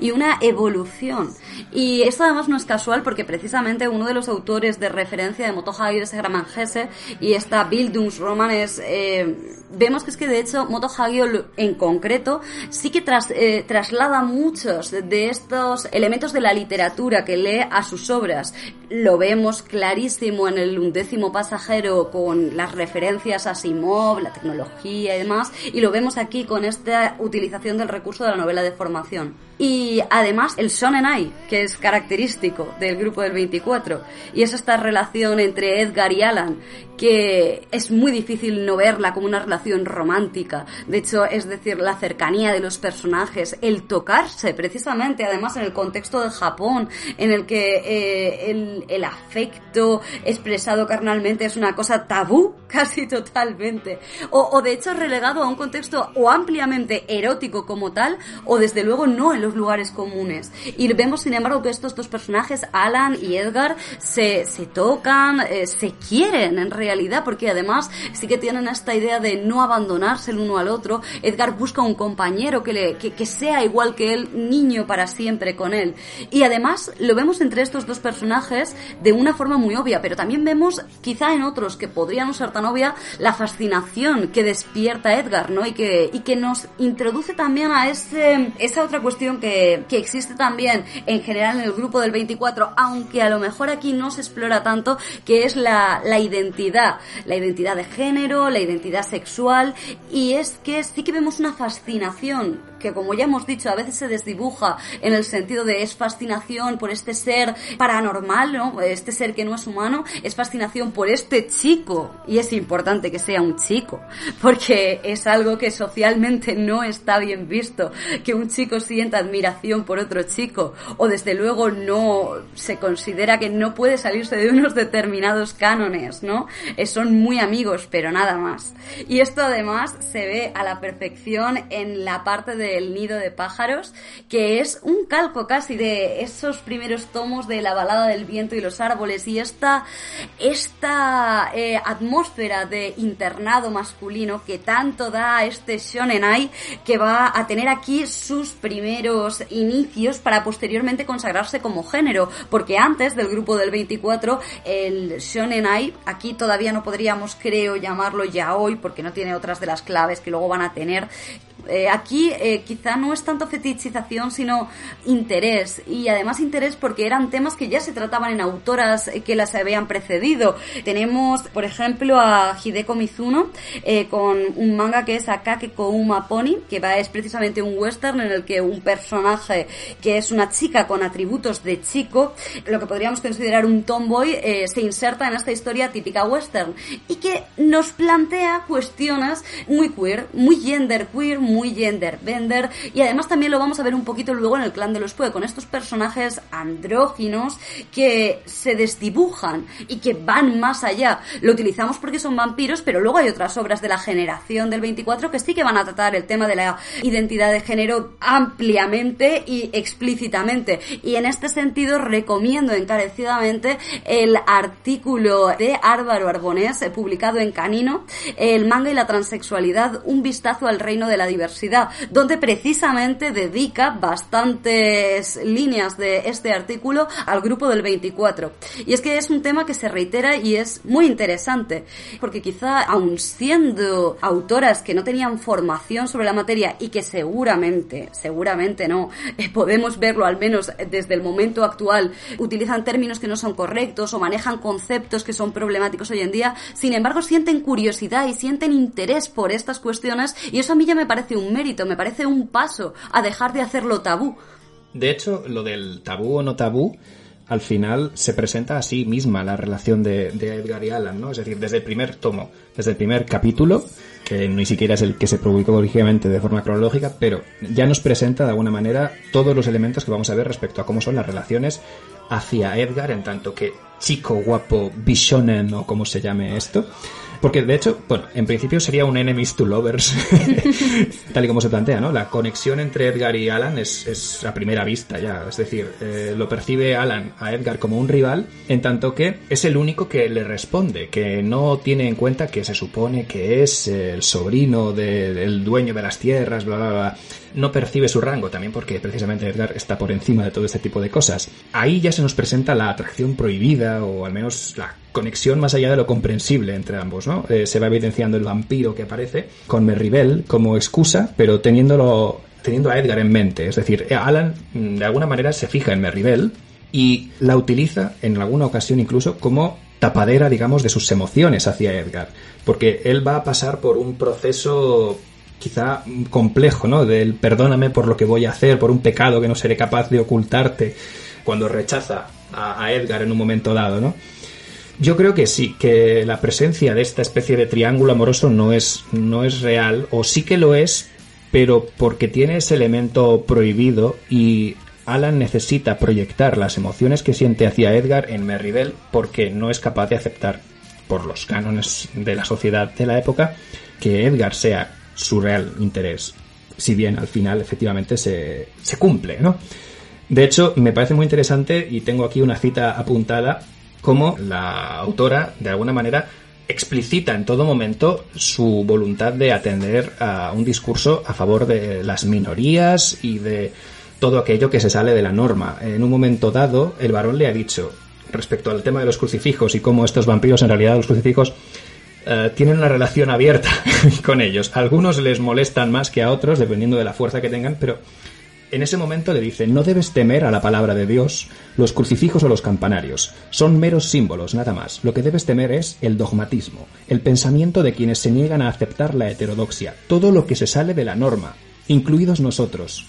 y una evolución. Y esto además no es casual porque precisamente uno de los autores de referencia de Moto Hagio es Hermann Hesse y esta Bildungsroman es... eh, vemos que es que de hecho Moto Hagio en concreto sí que tras- eh, traslada muchos de estos elementos de la literatura que lee a sus obras. Lo vemos clarísimo en el undécimo pasajero con las referencias a Simov, la tecnología y demás, y lo vemos aquí con esta utilización del recurso de la novela de formación. Y además el Shonenai, que es característico del grupo del 24, y es esta relación entre Edgar y Alan, que es muy difícil no verla como una relación romántica. De hecho, es decir, la cercanía de los personajes, el tocarse, precisamente, además en el contexto de Japón, en el que eh, el, el afecto expresado carnalmente es una cosa tabú casi totalmente. O, o de hecho relegado a un contexto o ampliamente erótico como tal, o desde luego no en los lugares comunes. Y vemos, sin embargo, que estos dos personajes, Alan y Edgar, se, se tocan, eh, se quieren en realidad, porque además sí que tienen esta idea de no abandonarse el uno al otro. Edgar busca un compañero que, le, que, que sea igual que él, niño para siempre con él. Y además lo vemos entre estos dos personajes de una forma muy obvia, pero también vemos, quizá en otros que podrían no ser tan obvia, la fascinación que despierta Edgar, ¿no? Y que, y que nos introduce también a ese, esa otra cuestión que, que existe también en general en el grupo del 24, aunque a lo mejor aquí no se explora tanto, que es la, la identidad, la identidad de género, la identidad sexual, y es que sí que vemos una fascinación que como ya hemos dicho a veces se desdibuja en el sentido de es fascinación por este ser paranormal, ¿no? Este ser que no es humano, es fascinación por este chico y es importante que sea un chico porque es algo que socialmente no está bien visto, que un chico sienta admiración por otro chico o desde luego no se considera que no puede salirse de unos determinados cánones, ¿no? Eh, son muy amigos, pero nada más. Y esto además se ve a la perfección en la parte del nido de pájaros, que es un calco casi de esos primeros tomos de la balada del viento y los árboles y esta, esta eh, atmósfera de internado masculino que tanto da a este Shonenai que va a tener aquí sus primeros inicios para posteriormente consagrarse como género, porque antes del grupo del 24 el Shonenai, aquí todavía no podríamos creo llamarlo ya hoy porque no tiene otras de las claves que luego van a tener eh, aquí eh, quizá no es tanto fetichización, sino interés. Y además interés porque eran temas que ya se trataban en autoras eh, que las habían precedido. Tenemos, por ejemplo, a Hideko Mizuno con un manga que es Akake Kouma Pony, que va, es precisamente un western en el que un personaje que es una chica con atributos de chico, lo que podríamos considerar un tomboy, se inserta en esta historia típica western y que nos plantea cuestiones muy queer, muy gender queer, muy gender bender y además también lo vamos a ver un poquito luego en el clan de los Pue con estos personajes andróginos que se desdibujan y que van más allá. Lo utilizamos porque son vampiros, pero luego hay otras obras de la generación del 24 que sí que van a tratar el tema de la identidad de género ampliamente y explícitamente. Y en este sentido recomiendo encarecidamente el artículo de Álvaro Arbonés eh, publicado en Canino, el manga y la transexualidad, un vistazo al reino de la diversidad, donde precisamente dedica bastantes líneas de este artículo al grupo del 24. Y es que es un tema que se reitera y es muy interesante, porque quizá aun siendo autoras que no tenían formación sobre la materia y que seguramente, seguramente no, eh, podemos verlo al menos desde el momento actual, utilizan términos que no son correctos o manejan conceptos que son problemáticos hoy en día, sin embargo sienten curiosidad y sienten interés por estas cuestiones y eso a mí ya me parece un mérito, me parece un paso a dejar de hacerlo tabú. De hecho, lo del tabú o no tabú, al final se presenta a sí misma la relación de, Edgar y Alan, ¿no? Es decir, desde el primer tomo, desde el primer capítulo, que ni siquiera es el que se publicó originalmente de forma cronológica, pero ya nos presenta de alguna manera todos los elementos que vamos a ver respecto a cómo son las relaciones hacia Edgar, en tanto que chico guapo, bishonen o como se llame esto. Porque de hecho, bueno, en principio sería un enemies to lovers, tal y como se plantea, ¿no? La conexión entre Edgar y Alan es, es a primera vista ya, es decir, eh, lo percibe Alan a Edgar como un rival, en tanto que es el único que le responde, que no tiene en cuenta que se supone que es el sobrino de- del dueño de las tierras, bla, bla, bla. No percibe su rango, también porque precisamente Edgar está por encima de todo este tipo de cosas. Ahí ya se nos presenta la atracción prohibida, o al menos la conexión más allá de lo comprensible entre ambos, ¿no? Eh, se va evidenciando el vampiro que aparece con Merribel como excusa, pero teniéndolo teniendo a Edgar en mente. Es decir, eh, Alan mm, de alguna manera se fija en Merribel y la utiliza en alguna ocasión incluso como tapadera, digamos, de sus emociones hacia Edgar. Porque él va a pasar por un proceso quizá complejo, ¿no? Del perdóname por lo que voy a hacer, por un pecado que no seré capaz de ocultarte, cuando rechaza a, Edgar en un momento dado, ¿no? Yo creo que sí, que la presencia de esta especie de triángulo amoroso no es, no es real, o sí que lo es, pero porque tiene ese elemento prohibido y Alan necesita proyectar las emociones que siente hacia Edgar en Merribel porque no es capaz de aceptar, por los cánones de la sociedad de la época, que Edgar sea su real interés. si bien al final efectivamente se, se cumple, ¿no? De hecho, me parece muy interesante y tengo aquí una cita apuntada como la autora, de alguna manera, explicita en todo momento su voluntad de atender a un discurso a favor de las minorías y de todo aquello que se sale de la norma. En un momento dado, el varón le ha dicho, respecto al tema de los crucifijos y cómo estos vampiros, en realidad los crucifijos, eh, tienen una relación abierta con ellos. Algunos les molestan más que a otros, dependiendo de la fuerza que tengan, pero en ese momento le dice, no debes temer a la palabra de Dios, los crucifijos o los campanarios. Son meros símbolos, nada más. Lo que debes temer es el dogmatismo, el pensamiento de quienes se niegan a aceptar la heterodoxia, todo lo que se sale de la norma, incluidos nosotros.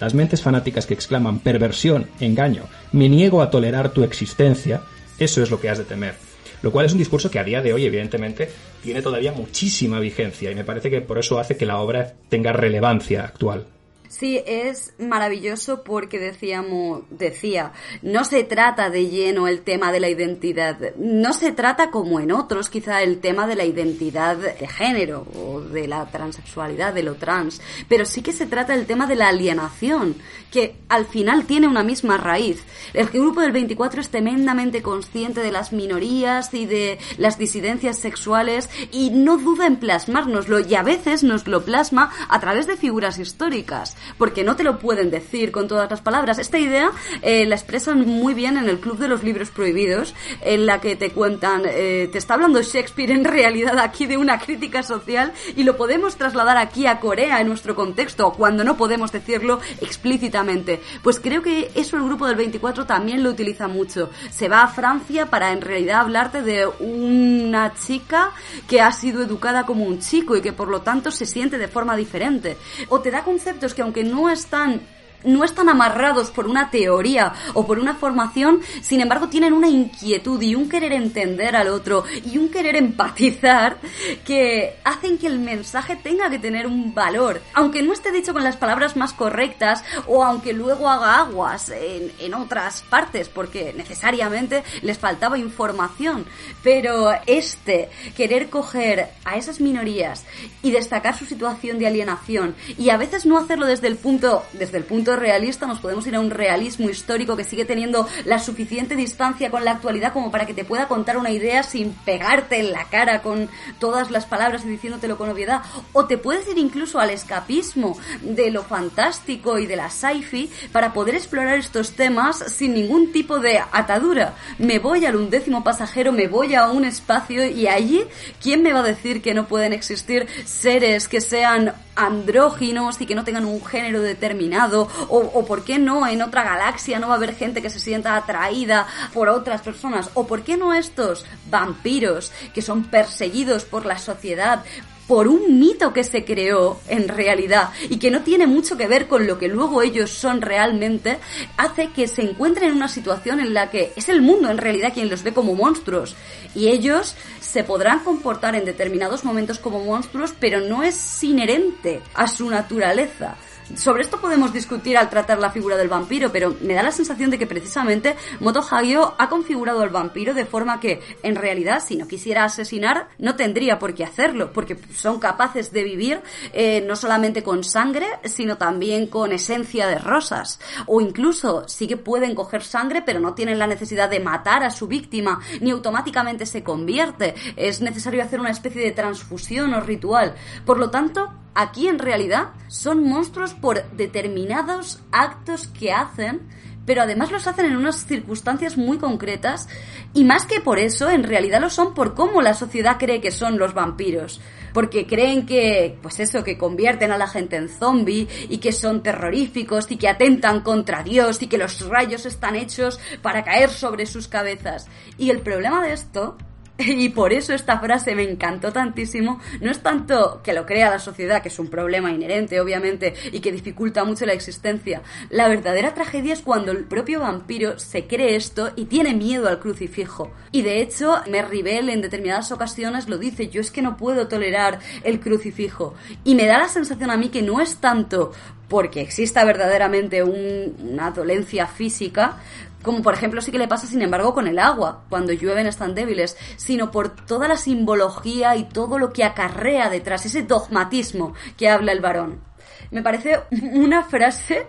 Las mentes fanáticas que exclaman perversión, engaño, me niego a tolerar tu existencia, eso es lo que has de temer. Lo cual es un discurso que a día de hoy, evidentemente, tiene todavía muchísima vigencia y me parece que por eso hace que la obra tenga relevancia actual. Sí, es maravilloso porque decíamos, decía, no se trata de lleno el tema de la identidad, no se trata como en otros quizá el tema de la identidad de género o de la transexualidad, de lo trans, pero sí que se trata el tema de la alienación, que al final tiene una misma raíz. El grupo del 24 es tremendamente consciente de las minorías y de las disidencias sexuales y no duda en plasmárnoslo y a veces nos lo plasma a través de figuras históricas porque no te lo pueden decir con todas las palabras. Esta idea eh, la expresan muy bien en el Club de los Libros Prohibidos, en la que te cuentan, eh, te está hablando Shakespeare en realidad aquí de una crítica social y lo podemos trasladar aquí a Corea en nuestro contexto, cuando no podemos decirlo explícitamente. Pues creo que eso el grupo del 24 también lo utiliza mucho. Se va a Francia para en realidad hablarte de una chica que ha sido educada como un chico y que por lo tanto se siente de forma diferente. O te da conceptos que no están no están amarrados por una teoría o por una formación, sin embargo tienen una inquietud y un querer entender al otro y un querer empatizar que hacen que el mensaje tenga que tener un valor, aunque no esté dicho con las palabras más correctas o aunque luego haga aguas en, en otras partes porque necesariamente les faltaba información, pero este querer coger a esas minorías y destacar su situación de alienación y a veces no hacerlo desde el punto desde el punto realista, nos podemos ir a un realismo histórico que sigue teniendo la suficiente distancia con la actualidad como para que te pueda contar una idea sin pegarte en la cara con todas las palabras y diciéndotelo con obviedad. O te puedes ir incluso al escapismo de lo fantástico y de la sci-fi para poder explorar estos temas sin ningún tipo de atadura. Me voy al undécimo pasajero, me voy a un espacio y allí, ¿quién me va a decir que no pueden existir seres que sean andróginos y que no tengan un género determinado o, o por qué no en otra galaxia no va a haber gente que se sienta atraída por otras personas o por qué no estos vampiros que son perseguidos por la sociedad por un mito que se creó en realidad y que no tiene mucho que ver con lo que luego ellos son realmente, hace que se encuentren en una situación en la que es el mundo en realidad quien los ve como monstruos y ellos se podrán comportar en determinados momentos como monstruos, pero no es inherente a su naturaleza. Sobre esto podemos discutir al tratar la figura del vampiro, pero me da la sensación de que precisamente Moto Hagio ha configurado al vampiro de forma que, en realidad, si no quisiera asesinar, no tendría por qué hacerlo, porque son capaces de vivir eh, no solamente con sangre, sino también con esencia de rosas. O incluso sí que pueden coger sangre, pero no tienen la necesidad de matar a su víctima, ni automáticamente se convierte. Es necesario hacer una especie de transfusión o ritual. Por lo tanto, aquí en realidad son monstruos por determinados actos que hacen, pero además los hacen en unas circunstancias muy concretas y más que por eso, en realidad lo son por cómo la sociedad cree que son los vampiros. Porque creen que, pues eso, que convierten a la gente en zombie y que son terroríficos y que atentan contra Dios y que los rayos están hechos para caer sobre sus cabezas. Y el problema de esto y por eso esta frase me encantó tantísimo. No es tanto que lo crea la sociedad, que es un problema inherente, obviamente, y que dificulta mucho la existencia. La verdadera tragedia es cuando el propio vampiro se cree esto y tiene miedo al crucifijo. Y de hecho, Merry Bell en determinadas ocasiones lo dice, yo es que no puedo tolerar el crucifijo. Y me da la sensación a mí que no es tanto porque exista verdaderamente un- una dolencia física, como por ejemplo sí que le pasa sin embargo con el agua, cuando llueven están débiles, sino por toda la simbología y todo lo que acarrea detrás, ese dogmatismo que habla el varón. Me parece una frase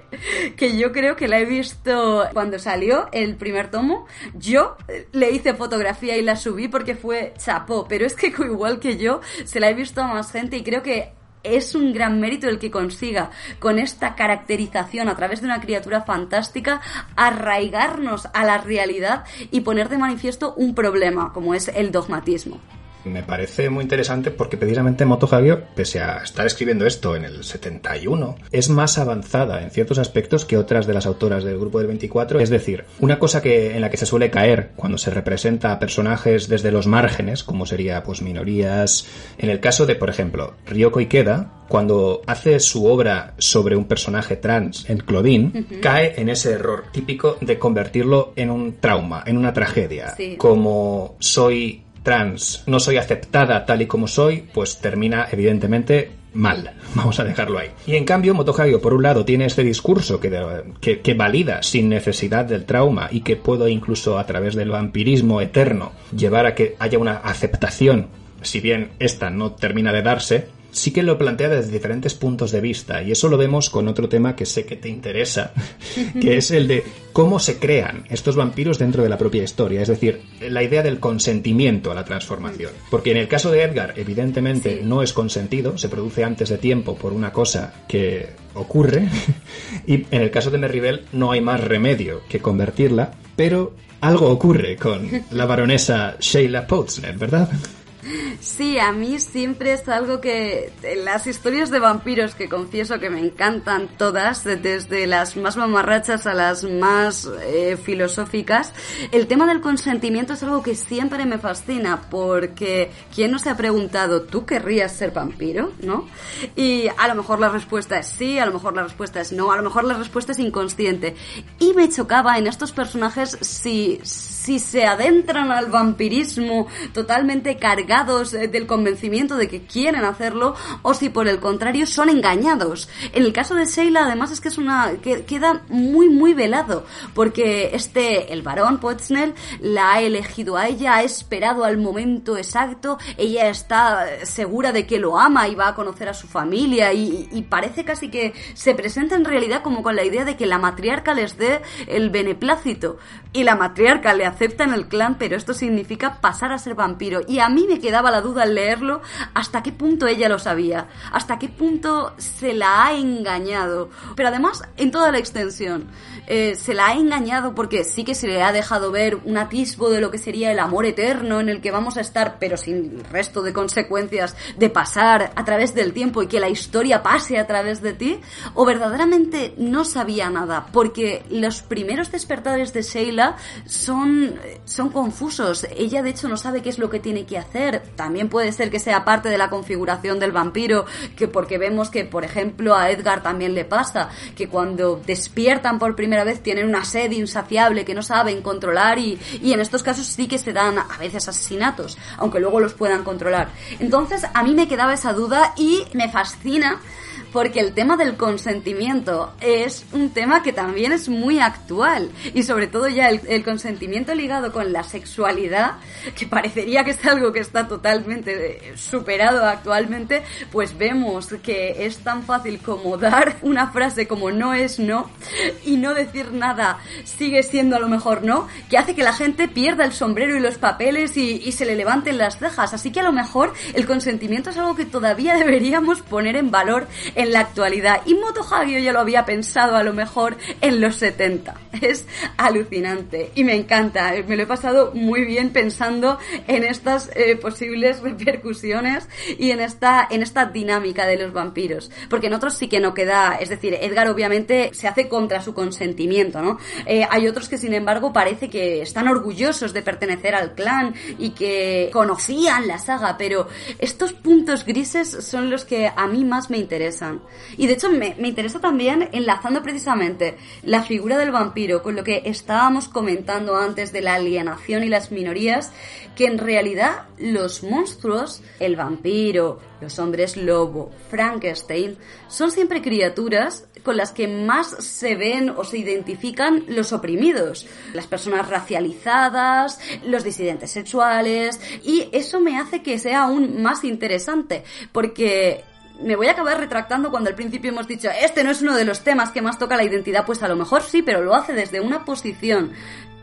que yo creo que la he visto cuando salió el primer tomo. Yo le hice fotografía y la subí porque fue chapó, pero es que igual que yo se la he visto a más gente y creo que es un gran mérito el que consiga con esta caracterización a través de una criatura fantástica arraigarnos a la realidad y poner de manifiesto un problema como es el dogmatismo me parece muy interesante porque precisamente Moto Hagio, pese a estar escribiendo esto en el 71, es más avanzada en ciertos aspectos que otras de las autoras del grupo del 24. Es decir, una cosa que en la que se suele caer cuando se representa a personajes desde los márgenes, como sería pues minorías, en el caso de, por ejemplo, Ryoko Ikeda, cuando hace su obra sobre un personaje trans en Claudine, cae en ese error típico de convertirlo en un trauma, en una tragedia. Como soy trans, no soy aceptada tal y como soy, pues termina evidentemente mal. Vamos a dejarlo ahí. Y en cambio, Motohagio, por un lado, tiene este discurso que, que, que, valida sin necesidad del trauma y que puedo incluso a través del vampirismo eterno llevar a que haya una aceptación, si bien esta no termina de darse, sí que lo plantea desde diferentes puntos de vista y eso lo vemos con otro tema que sé que te interesa, que es el de cómo se crean estos vampiros dentro de la propia historia, es decir, la idea del consentimiento a la transformación. Porque en el caso de Edgar, evidentemente no es consentido, se produce antes de tiempo por una cosa que ocurre y en el caso de Merribel no hay más remedio que convertirla, pero algo ocurre con la baronesa Sheila Potsner, ¿verdad? Sí, a mí siempre es algo que las historias de vampiros que confieso que me encantan todas, desde las más mamarrachas a las más eh, filosóficas, el tema del consentimiento es algo que siempre me fascina porque ¿quién no se ha preguntado tú querrías ser vampiro? ¿No? Y a lo mejor la respuesta es sí, a lo mejor la respuesta es no, a lo mejor la respuesta es inconsciente. Y me chocaba en estos personajes si, si se adentran al vampirismo totalmente cargados eh, del convencimiento de que quieren hacerlo o si por el contrario son engañados. En el caso de Sheila además es que es una que queda muy muy velado porque este el varón Poetsnell la ha elegido a ella, ha esperado al momento exacto, ella está segura de que lo ama y va a conocer a su familia y, parece casi que se presenta en realidad como con la idea de que la matriarca les dé el beneplácito y la matriarca le acepta en el clan, pero esto significa pasar a ser vampiro y a mí quedaba la duda al leerlo hasta qué punto ella lo sabía, hasta qué punto se la ha engañado, pero además en toda la extensión. Eh, se la ha engañado porque sí que se le ha dejado ver un atisbo de lo que sería el amor eterno en el que vamos a estar, pero sin resto de consecuencias de pasar a través del tiempo y que la historia pase a través de ti, o verdaderamente no sabía nada, porque los primeros despertares de Sheila son, son confusos. Ella de hecho no sabe qué es lo que tiene que hacer. También puede ser que sea parte de la configuración del vampiro, que porque vemos que, por ejemplo, a Edgar también le pasa, que cuando despiertan por primera vez tienen una sed insaciable que no saben controlar y, y en estos casos sí que se dan a veces asesinatos, aunque luego los puedan controlar. Entonces a mí me quedaba esa duda y me fascina porque el tema del consentimiento es un tema que también es muy actual y sobre todo ya el, consentimiento ligado con la sexualidad, que parecería que es algo que está totalmente eh, superado actualmente, pues vemos que es tan fácil como dar una frase como no es no y no decir nada sigue siendo a lo mejor no, que hace que la gente pierda el sombrero y los papeles y, y se le levanten las cejas. Así que a lo mejor el consentimiento es algo que todavía deberíamos poner en valor en la actualidad. Y Moto Hagio ya lo había pensado a lo mejor en los 70. Es alucinante y me encanta. Me lo he pasado muy bien pensando en estas eh, posibles repercusiones y en esta, en esta dinámica de los vampiros. Porque en otros sí que no queda, es decir, Edgar obviamente se hace contra su consentimiento, ¿no? Eh, hay otros que sin embargo parece que están orgullosos de pertenecer al clan y que conocían la saga, pero estos puntos grises son los que a mí más me interesan. Y de hecho me, me interesa también enlazando precisamente la figura del vampiro con lo que estábamos comentando antes de la alienación y las minorías, que en realidad los monstruos, el vampiro, los hombres lobo, Frankenstein, son siempre criaturas con las que más se ven o se identifican los oprimidos, las personas racializadas, los disidentes sexuales, y eso me hace que sea aún más interesante, porque me voy a acabar retractando cuando al principio hemos dicho, este no es uno de los temas que más toca la identidad, pues a lo mejor sí, pero lo hace desde una posición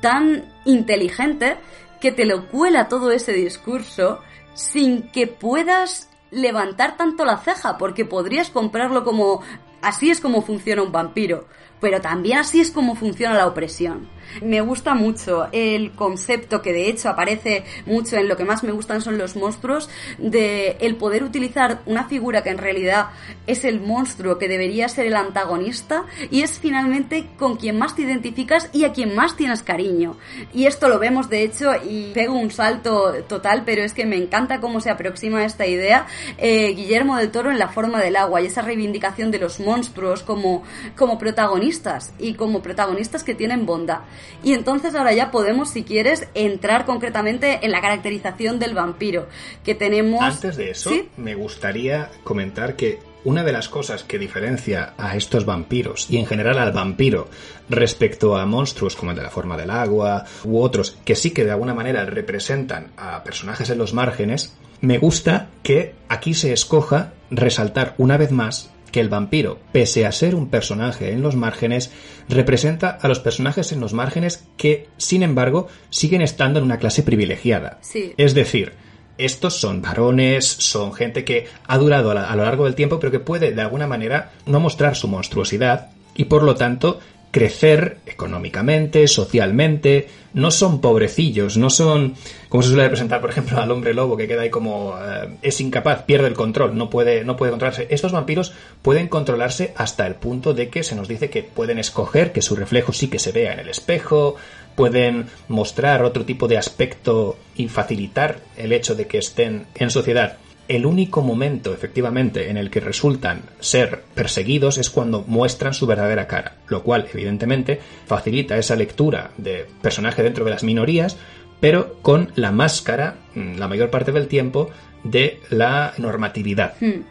tan inteligente que te lo cuela todo ese discurso sin que puedas levantar tanto la ceja, porque podrías comprarlo como así es como funciona un vampiro, pero también así es como funciona la opresión. Me gusta mucho el concepto que de hecho aparece mucho en lo que más me gustan son los monstruos, de el poder utilizar una figura que en realidad es el monstruo que debería ser el antagonista y es finalmente con quien más te identificas y a quien más tienes cariño. Y esto lo vemos de hecho y pego un salto total, pero es que me encanta cómo se aproxima esta idea eh, Guillermo del Toro en la forma del agua y esa reivindicación de los monstruos como, como protagonistas y como protagonistas que tienen bondad. Y entonces ahora ya podemos, si quieres, entrar concretamente en la caracterización del vampiro, que tenemos... Antes de eso, ¿Sí? me gustaría comentar que una de las cosas que diferencia a estos vampiros y en general al vampiro respecto a monstruos como el de la forma del agua u otros que sí que de alguna manera representan a personajes en los márgenes, me gusta que aquí se escoja resaltar una vez más que el vampiro, pese a ser un personaje en los márgenes, representa a los personajes en los márgenes que, sin embargo, siguen estando en una clase privilegiada. Sí. Es decir, estos son varones, son gente que ha durado a, la- a lo largo del tiempo, pero que puede de alguna manera no mostrar su monstruosidad y por lo tanto crecer económicamente, socialmente, no son pobrecillos, no son como se suele representar, por ejemplo, al hombre lobo que queda ahí como eh, es incapaz, pierde el control, no puede no puede controlarse. Estos vampiros pueden controlarse hasta el punto de que se nos dice que pueden escoger que su reflejo sí que se vea en el espejo, pueden mostrar otro tipo de aspecto y facilitar el hecho de que estén en sociedad. El único momento, efectivamente, en el que resultan ser perseguidos es cuando muestran su verdadera cara, lo cual, evidentemente, facilita esa lectura de personaje dentro de las minorías, pero con la máscara, mm, la mayor parte del tiempo, de la normatividad. Hmm.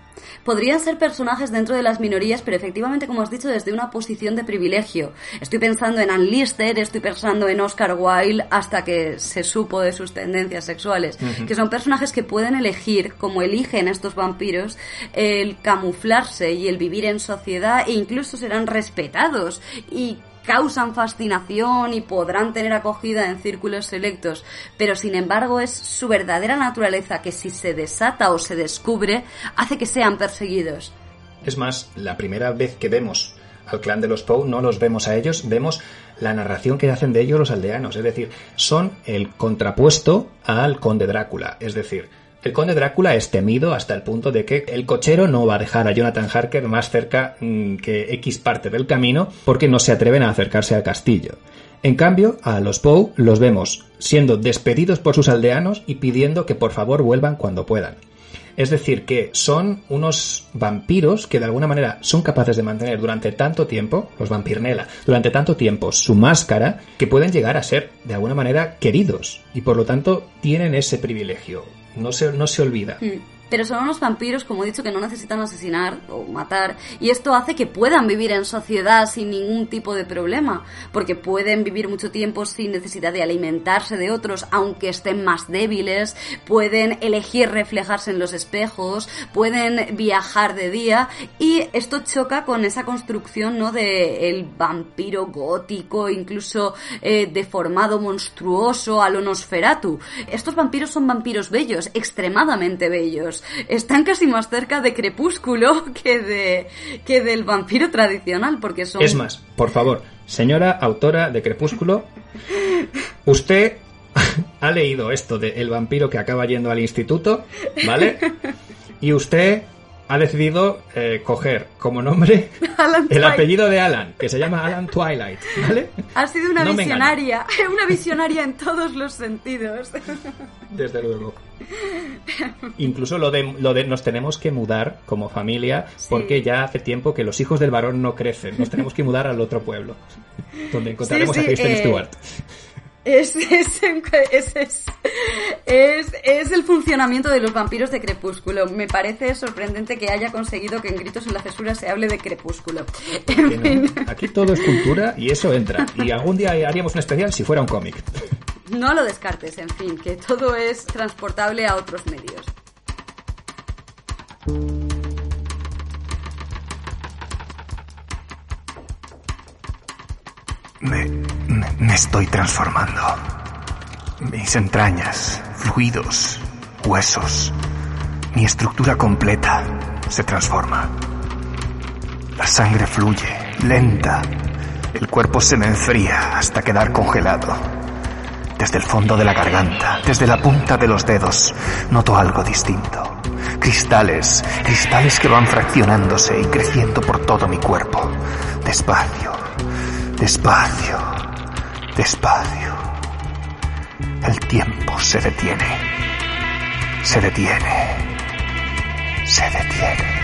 Podrían ser personajes dentro de las minorías, pero efectivamente, como has dicho, desde una posición de privilegio. Estoy pensando en Ann Lister, estoy pensando en Oscar Wilde, hasta que se supo de sus tendencias sexuales, que son personajes que pueden elegir, como eligen estos vampiros, el camuflarse y el vivir en sociedad e incluso serán respetados y causan fascinación y podrán tener acogida en círculos selectos, pero sin embargo es su verdadera naturaleza que si se desata o se descubre hace que sean perseguidos. Es más, la primera vez que vemos al clan de los Poe no los vemos a ellos, vemos la narración que hacen de ellos los aldeanos, es decir, son el contrapuesto al conde Drácula, es decir, el conde Drácula es temido hasta el punto de que el cochero no va a dejar a Jonathan Harker más cerca mm, que X parte del camino porque no se atreven a acercarse al castillo. En cambio, a los Poe los vemos siendo despedidos por sus aldeanos y pidiendo que por favor vuelvan cuando puedan. Es decir, que son unos vampiros que de alguna manera son capaces de mantener durante tanto tiempo, los vampirnela, durante tanto tiempo su máscara, que pueden llegar a ser de alguna manera queridos y por lo tanto tienen ese privilegio. No se, no se olvida. Mm. Pero son unos vampiros, como he dicho, que no necesitan asesinar o matar. Y esto hace que puedan vivir en sociedad sin ningún tipo de problema. Porque pueden vivir mucho tiempo sin necesidad de alimentarse de otros, aunque estén más débiles. Pueden elegir reflejarse en los espejos. Pueden viajar de día. Y esto choca con esa construcción, ¿no? De el vampiro gótico, incluso eh, deformado, monstruoso, a lo Nosferatu. Estos vampiros son vampiros bellos, extremadamente bellos están casi más cerca de Crepúsculo que de que del vampiro tradicional, porque son Es más, por favor, señora autora de Crepúsculo, usted ha leído esto de el vampiro que acaba yendo al instituto, ¿vale? Y usted ha decidido eh, coger como nombre el apellido de Alan, que se llama Alan Twilight, ¿vale? Ha sido una No visionaria, una visionaria en todos los sentidos. Desde luego. Incluso lo de, lo de nos tenemos que mudar como familia porque ya hace tiempo que los hijos del varón no crecen. Nos tenemos que mudar al otro pueblo donde encontraremos Sí, sí, a Kristen eh, Stewart. Es, es, es, es, el funcionamiento de los vampiros de Crepúsculo. Me parece sorprendente que haya conseguido que en Gritos en la Cesura se hable de Crepúsculo. Que En no. fin, Aquí todo es cultura y eso entra. Y algún día haríamos un especial si fuera un cómic. no lo descartes, en fin, que todo es transportable a otros medios. Me, estoy transformando. Mis entrañas, fluidos, huesos, mi estructura completa se transforma. La sangre fluye, lenta. El cuerpo se me enfría hasta quedar congelado. Desde el fondo de la garganta, desde la punta de los dedos, noto algo distinto. Cristales, cristales que van fraccionándose y creciendo por todo mi cuerpo. Despacio, despacio, despacio. El tiempo se detiene. Se detiene. Se detiene.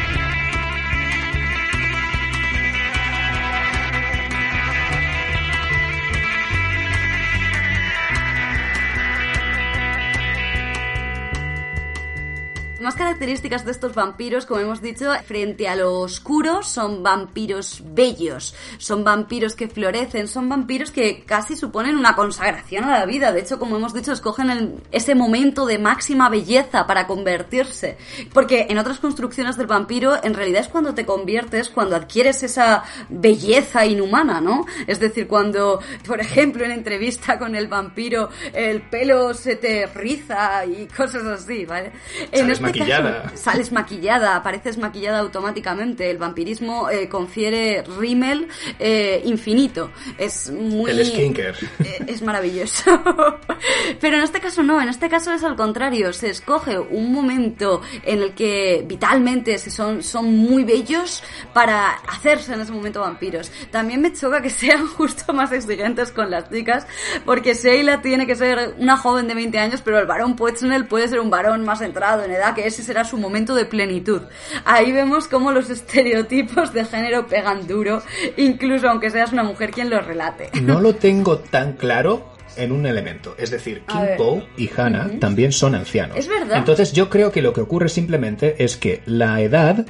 Más características de estos vampiros, como hemos dicho, frente a lo oscuro, son vampiros bellos, son vampiros que florecen, son vampiros que casi suponen una consagración a la vida. De hecho, como hemos dicho, escogen el- ese momento de máxima belleza para convertirse. Porque en otras construcciones del vampiro, en realidad es cuando te conviertes, cuando adquieres esa belleza inhumana, ¿no? Es decir, cuando, por ejemplo, en entrevista con el vampiro, el pelo se te riza y cosas así, ¿vale? En Sales maquillada. sales maquillada, apareces maquillada automáticamente. El vampirismo eh, confiere rímel eh, infinito. Es muy... El skincare. Eh, es maravilloso. Pero en este caso no, en este caso es al contrario. Se escoge un momento en el que vitalmente se son, son muy bellos para hacerse en ese momento vampiros. También me choca que sean justo más exigentes con las chicas, porque Sheila tiene que ser una joven de 20 años, pero el varón Poetznel puede ser un varón más entrado en edad, que ese será su momento de plenitud. Ahí vemos cómo los estereotipos de género pegan duro, incluso aunque seas una mujer quien los relate. No lo tengo tan claro en un elemento. Es decir, Kim. Poe y Hannah también son ancianos. Es verdad. Entonces yo creo que lo que ocurre simplemente es que la edad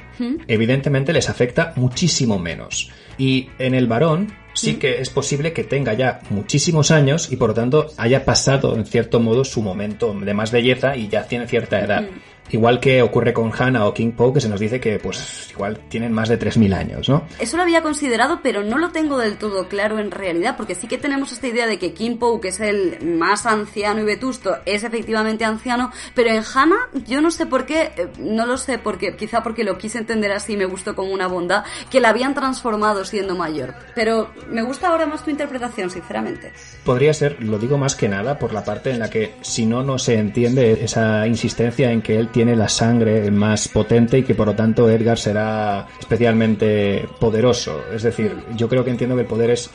evidentemente les afecta muchísimo menos. Y en el varón sí que es posible que tenga ya muchísimos años y por lo tanto haya pasado en cierto modo su momento de más belleza y ya tiene cierta edad. Igual que ocurre con Hannah o King Poe que se nos dice que pues igual tienen más de 3.000 años, ¿no? Eso lo había considerado, pero no lo tengo del todo claro en realidad, porque sí que tenemos esta idea de que Kim Poe, que es el más anciano y vetusto, es efectivamente anciano, pero en Hannah yo no sé por qué, eh, no lo sé porque quizá porque lo quise entender así y me gustó como una bondad, que la habían transformado siendo mayor. Pero me gusta ahora más tu interpretación, sinceramente. Podría ser, lo digo más que nada, por la parte en la que si no, no se entiende esa insistencia en que él tiene la sangre más potente y que por lo tanto Edgar será especialmente poderoso. Es decir, yo creo que entiendo que el poder es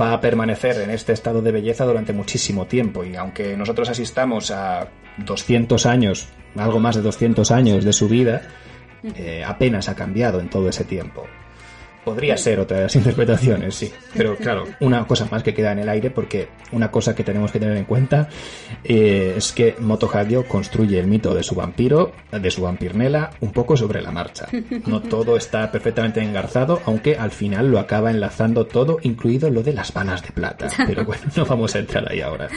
va a permanecer en este estado de belleza durante muchísimo tiempo y aunque nosotros asistamos a 200 años, algo más de 200 años de su vida, eh, apenas ha cambiado en todo ese tiempo. Podría ser otra de las interpretaciones, sí. Pero claro, una cosa más que queda en el aire porque una cosa que tenemos que tener en cuenta eh, es que Moto Hagio construye el mito de su vampiro, de su vampirnela, un poco sobre la marcha. No todo está perfectamente engarzado, aunque al final lo acaba enlazando todo, incluido lo de las vanas de plata. Pero bueno, no vamos a entrar ahí ahora.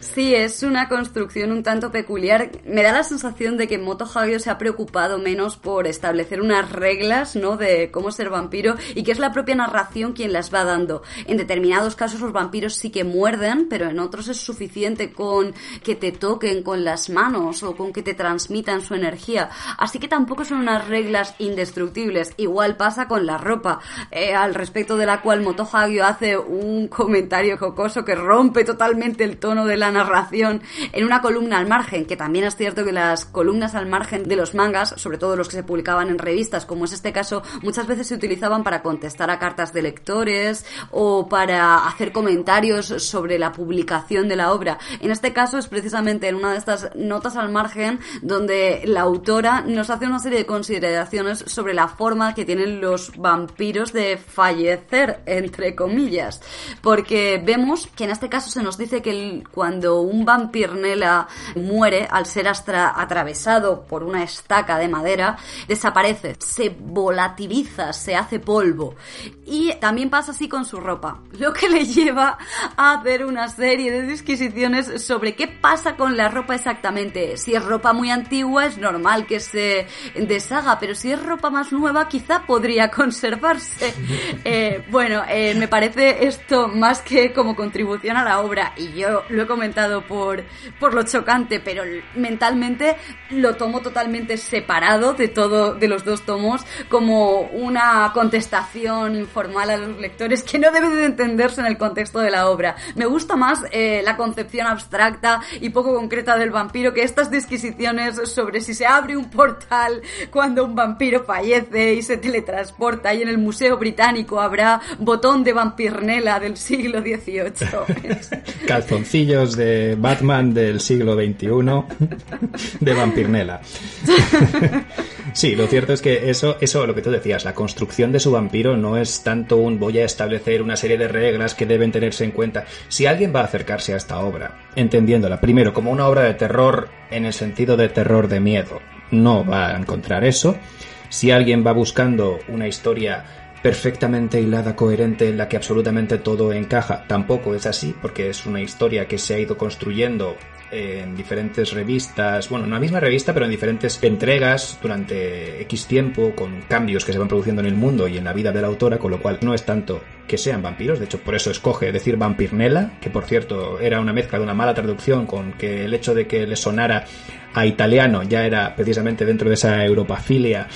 Sí, es una construcción un tanto peculiar. Me da la sensación de que Moto Hagio se ha preocupado menos por establecer unas reglas, ¿no? De cómo ser vampiro y que es la propia narración quien las va dando. En determinados casos los vampiros sí que muerden, pero en otros es suficiente con que te toquen con las manos o con que te transmitan su energía. Así que tampoco son unas reglas indestructibles. Igual pasa con la ropa, eh, al respecto de la cual Moto Hagio hace un comentario jocoso que rompe totalmente el tono de la narración en una columna al margen, que también es cierto que las columnas al margen de los mangas, sobre todo los que se publicaban en revistas, como es este caso, muchas veces se utilizaban para contestar a cartas de lectores o para hacer comentarios sobre la publicación de la obra. En este caso es precisamente en una de estas notas al margen donde la autora nos hace una serie de consideraciones sobre la forma que tienen los vampiros de fallecer, entre comillas. Porque vemos que en este caso se nos dice que cuando un vampirnela muere al ser atravesado por una estaca de madera, desaparece, se volatiliza, se hace polvo polvo. Y también pasa así con su ropa, lo que le lleva a hacer una serie de disquisiciones sobre qué pasa con la ropa exactamente. Si es ropa muy antigua es normal que se deshaga, pero si es ropa más nueva quizá podría conservarse. Eh, bueno, eh, me parece esto más que como contribución a la obra y yo lo he comentado por, por lo chocante, pero mentalmente lo tomo totalmente separado de todo, de los dos tomos, como una contestación informal a los lectores que no debe de entenderse en el contexto de la obra. Me gusta más eh, la concepción abstracta y poco concreta del vampiro que estas disquisiciones sobre si se abre un portal cuando un vampiro fallece y se teletransporta y en el Museo Británico habrá botón de vampirnela del siglo XVIII. Calzoncillos de Batman del siglo XXI de vampirnela. Sí, lo cierto es que eso, eso, lo que tú decías, la construcción de su no es tanto un voy a establecer una serie de reglas que deben tenerse en cuenta. Si alguien va a acercarse a esta obra, entendiéndola primero como una obra de terror en el sentido de terror de miedo, no va a encontrar eso. Si alguien va buscando una historia perfectamente hilada, coherente, en la que absolutamente todo encaja. Tampoco es así, porque es una historia que se ha ido construyendo en diferentes revistas, bueno, en la misma revista, pero en diferentes entregas durante X tiempo, con cambios que se van produciendo en el mundo y en la vida de la autora, con lo cual no es tanto que sean vampiros, de hecho por eso escoge decir vampirnela, que por cierto era una mezcla de una mala traducción con que el hecho de que le sonara a italiano ya era precisamente dentro de esa europafilia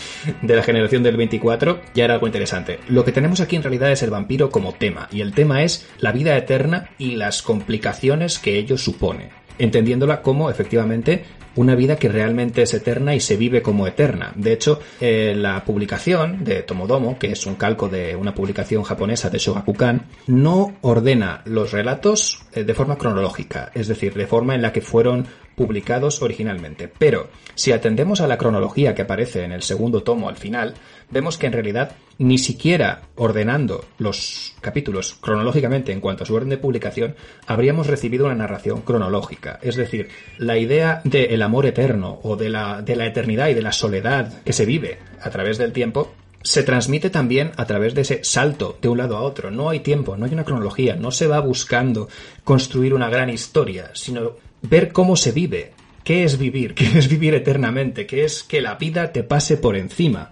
de la generación del 24, ya era algo interesante. Lo que tenemos aquí en realidad es el vampiro como tema, y el tema es la vida eterna y las complicaciones que ello supone entendiéndola como efectivamente una vida que realmente es eterna y se vive como eterna. De hecho, eh, la publicación de Tomodomo, que es un calco de una publicación japonesa de Shogakukan, no ordena los relatos eh, de forma cronológica, es decir, de forma en la que fueron publicados originalmente. Pero, si atendemos a la cronología que aparece en el segundo tomo al final, vemos que en realidad ni siquiera ordenando los capítulos cronológicamente en cuanto a su orden de publicación, habríamos recibido una narración cronológica. Es decir, la idea del amor eterno o de la, de la eternidad y de la soledad que se vive a través del tiempo se transmite también a través de ese salto de un lado a otro. No hay tiempo, no hay una cronología, no se va buscando construir una gran historia, sino ver cómo se vive. ¿Qué es vivir? ¿Qué es vivir eternamente? ¿Qué es que la vida te pase por encima?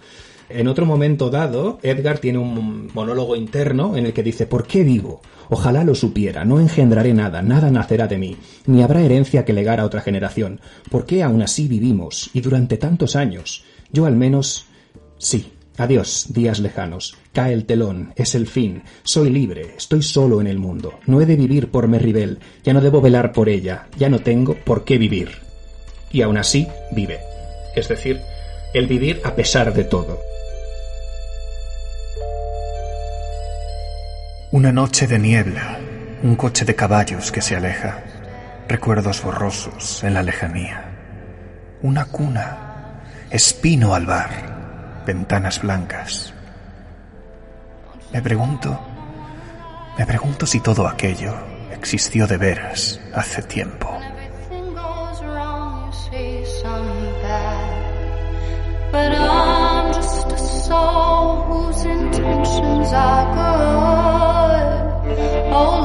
En otro momento dado, Edgar tiene un monólogo interno en el que dice ¿Por qué vivo? Ojalá lo supiera, no engendraré nada, nada nacerá de mí, ni habrá herencia que legar a otra generación. ¿Por qué aún así vivimos? Y durante tantos años. Yo al menos... Sí. Adiós, días lejanos. Cae el telón, es el fin. Soy libre, estoy solo en el mundo. No he de vivir por Merribel, ya no debo velar por ella, ya no tengo por qué vivir. Y aún así vive. Es decir, el vivir a pesar de todo. Una noche de niebla, un coche de caballos que se aleja, recuerdos borrosos en la lejanía, una cuna, espino al bar, ventanas blancas. Me pregunto, me pregunto si todo aquello existió de veras hace tiempo. Oh.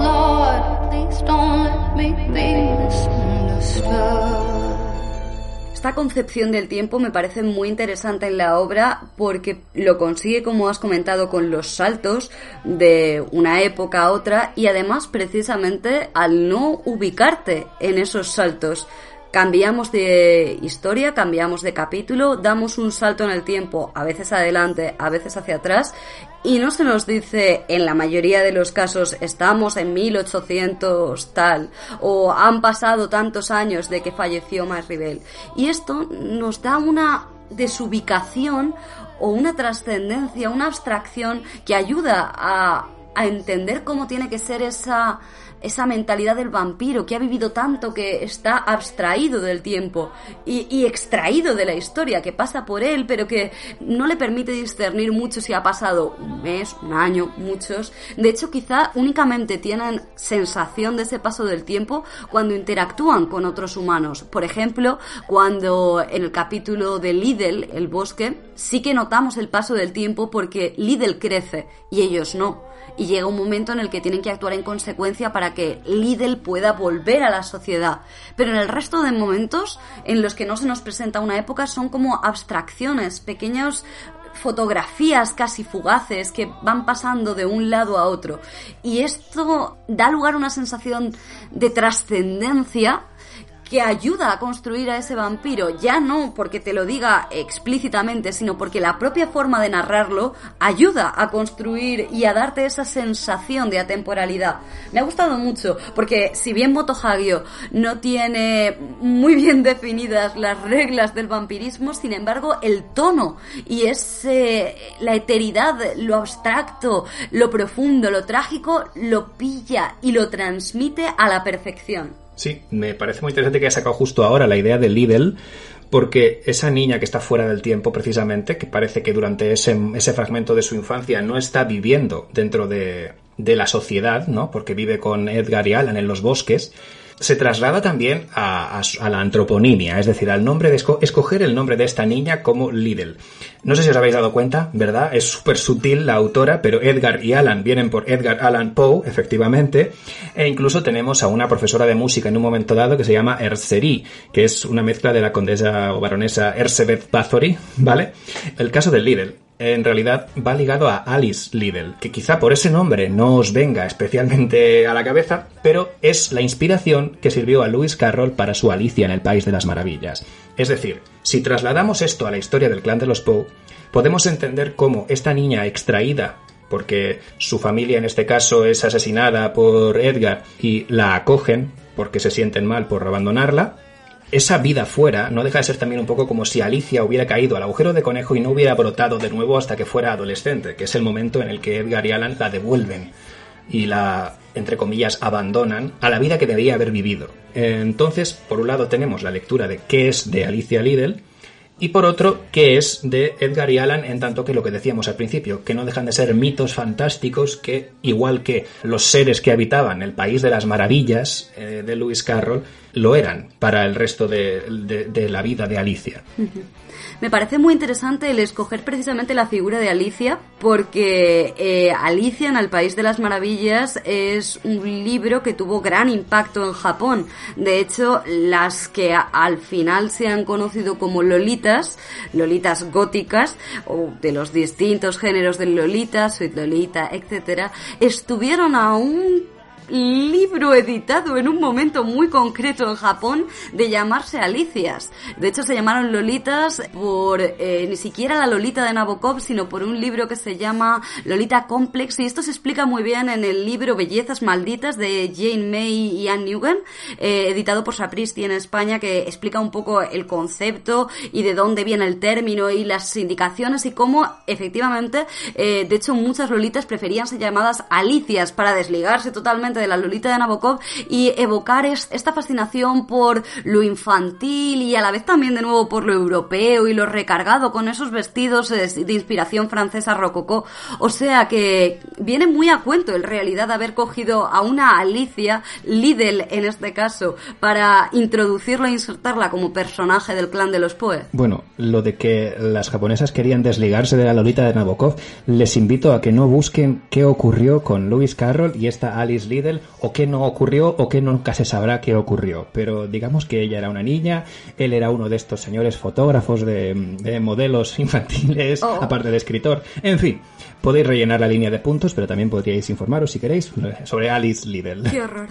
Esta concepción del tiempo me parece muy interesante en la obra porque lo consigue, como has comentado, con los saltos de una época a otra y además precisamente al no ubicarte en esos saltos. Cambiamos de historia, cambiamos de capítulo, damos un salto en el tiempo, a veces adelante, a veces hacia atrás, y no se nos dice en la mayoría de los casos estamos en 1800 tal, o han pasado tantos años de que falleció Maribel. Y esto nos da una desubicación o una trascendencia, una abstracción que ayuda a, a entender cómo tiene que ser esa esa mentalidad del vampiro que ha vivido tanto que está abstraído del tiempo y, extraído de la historia que pasa por él, pero que no le permite discernir mucho si ha pasado un mes, un año, muchos. De hecho, quizá únicamente tienen sensación de ese paso del tiempo cuando interactúan con otros humanos. Por ejemplo, cuando en el capítulo de Lidl, el bosque, sí que notamos el paso del tiempo porque Lidl crece y ellos no. Y llega un momento en el que tienen que actuar en consecuencia para que Lidl pueda volver a la sociedad. Pero en el resto de momentos en los que no se nos presenta una época son como abstracciones, pequeños fotografías casi fugaces que van pasando de un lado a otro. Y esto da lugar a una sensación de trascendencia que ayuda a construir a ese vampiro, ya no porque te lo diga explícitamente, sino porque la propia forma de narrarlo ayuda a construir y a darte esa sensación de atemporalidad. Me ha gustado mucho, porque si bien Moto Hagio no tiene muy bien definidas las reglas del vampirismo, sin embargo, el tono y ese la eteridad, lo abstracto, lo profundo, lo trágico, lo pilla y lo transmite a la perfección. Sí, me parece muy interesante que haya sacado justo ahora la idea de Lidl, porque esa niña que está fuera del tiempo, precisamente, que parece que durante ese, ese fragmento de su infancia no está viviendo dentro de, de la sociedad, ¿no? Porque vive con Edgar y Alan en los bosques, se traslada también a, la antroponimia, es decir, al nombre de esco- escoger el nombre de esta niña como Lidl. No sé si os habéis dado cuenta, ¿verdad? Es súper sutil la autora, pero Edgar y Alan vienen por Edgar Allan Poe, efectivamente, e incluso tenemos a una profesora de música en un momento dado que se llama Ercerí, que es una mezcla de la condesa o baronesa Ersebeth Bathory, ¿vale? El caso de Lidl en realidad va ligado a Alice Liddell, que quizá por ese nombre no os venga especialmente a la cabeza, pero es la inspiración que sirvió a Lewis Carroll para su Alicia en el País de las Maravillas. Es decir, si trasladamos esto a la historia del clan de los Poe, podemos entender cómo esta niña extraída porque su familia en este caso es asesinada por Edgar y la acogen porque se sienten mal por abandonarla, esa vida fuera no deja de ser también un poco como si Alicia hubiera caído al agujero de conejo y no hubiera brotado de nuevo hasta que fuera adolescente, que es el momento en el que Edgar y Alan la devuelven y la, entre comillas, abandonan a la vida que debía haber vivido. Entonces, por un lado tenemos la lectura de qué es de Alicia Liddell y por otro, qué es de Edgar y Alan en tanto que lo que decíamos al principio, que no dejan de ser mitos fantásticos que, igual que los seres que habitaban el país de las maravillas eh, de Lewis Carroll, lo eran para el resto de la vida de Alicia. Me parece muy interesante el escoger precisamente la figura de Alicia, porque eh, Alicia en el País de las Maravillas es un libro que tuvo gran impacto en Japón. De hecho, las que al final se han conocido como Lolitas, Lolitas góticas, o de los distintos géneros del Lolita, Sweet Lolita, etcétera, estuvieron a un libro editado en un momento muy concreto en Japón de llamarse Alicias. De hecho, se llamaron Lolitas por eh, ni siquiera la Lolita de Nabokov, sino por un libro que se llama Lolita Complex. Y esto se explica muy bien en el libro Bellezas Malditas de Jane May y Anne Newgen, eh, editado por Sapristi en España, que explica un poco el concepto y de dónde viene el término y las indicaciones y cómo efectivamente, eh, de hecho, muchas Lolitas preferían ser llamadas Alicias para desligarse totalmente de la Lolita de Nabokov y evocar es- esta fascinación por lo infantil y a la vez también de nuevo por lo europeo y lo recargado con esos vestidos eh, de inspiración francesa rococó. O sea que viene muy a cuento en realidad haber cogido a una Alicia, Lidl en este caso, para introducirla e insertarla como personaje del clan de los Poe. Bueno, lo de que las japonesas querían desligarse de la Lolita de Nabokov, les invito a que no busquen qué ocurrió con Lewis Carroll y esta Alice O qué no ocurrió, o qué nunca se sabrá qué ocurrió. Pero digamos que ella era una niña, él era uno de estos señores fotógrafos de, de modelos infantiles, Oh. aparte de escritor. En fin, podéis rellenar la línea de puntos, pero también podríais informaros, si queréis, sobre Alice Liddell. Qué horror.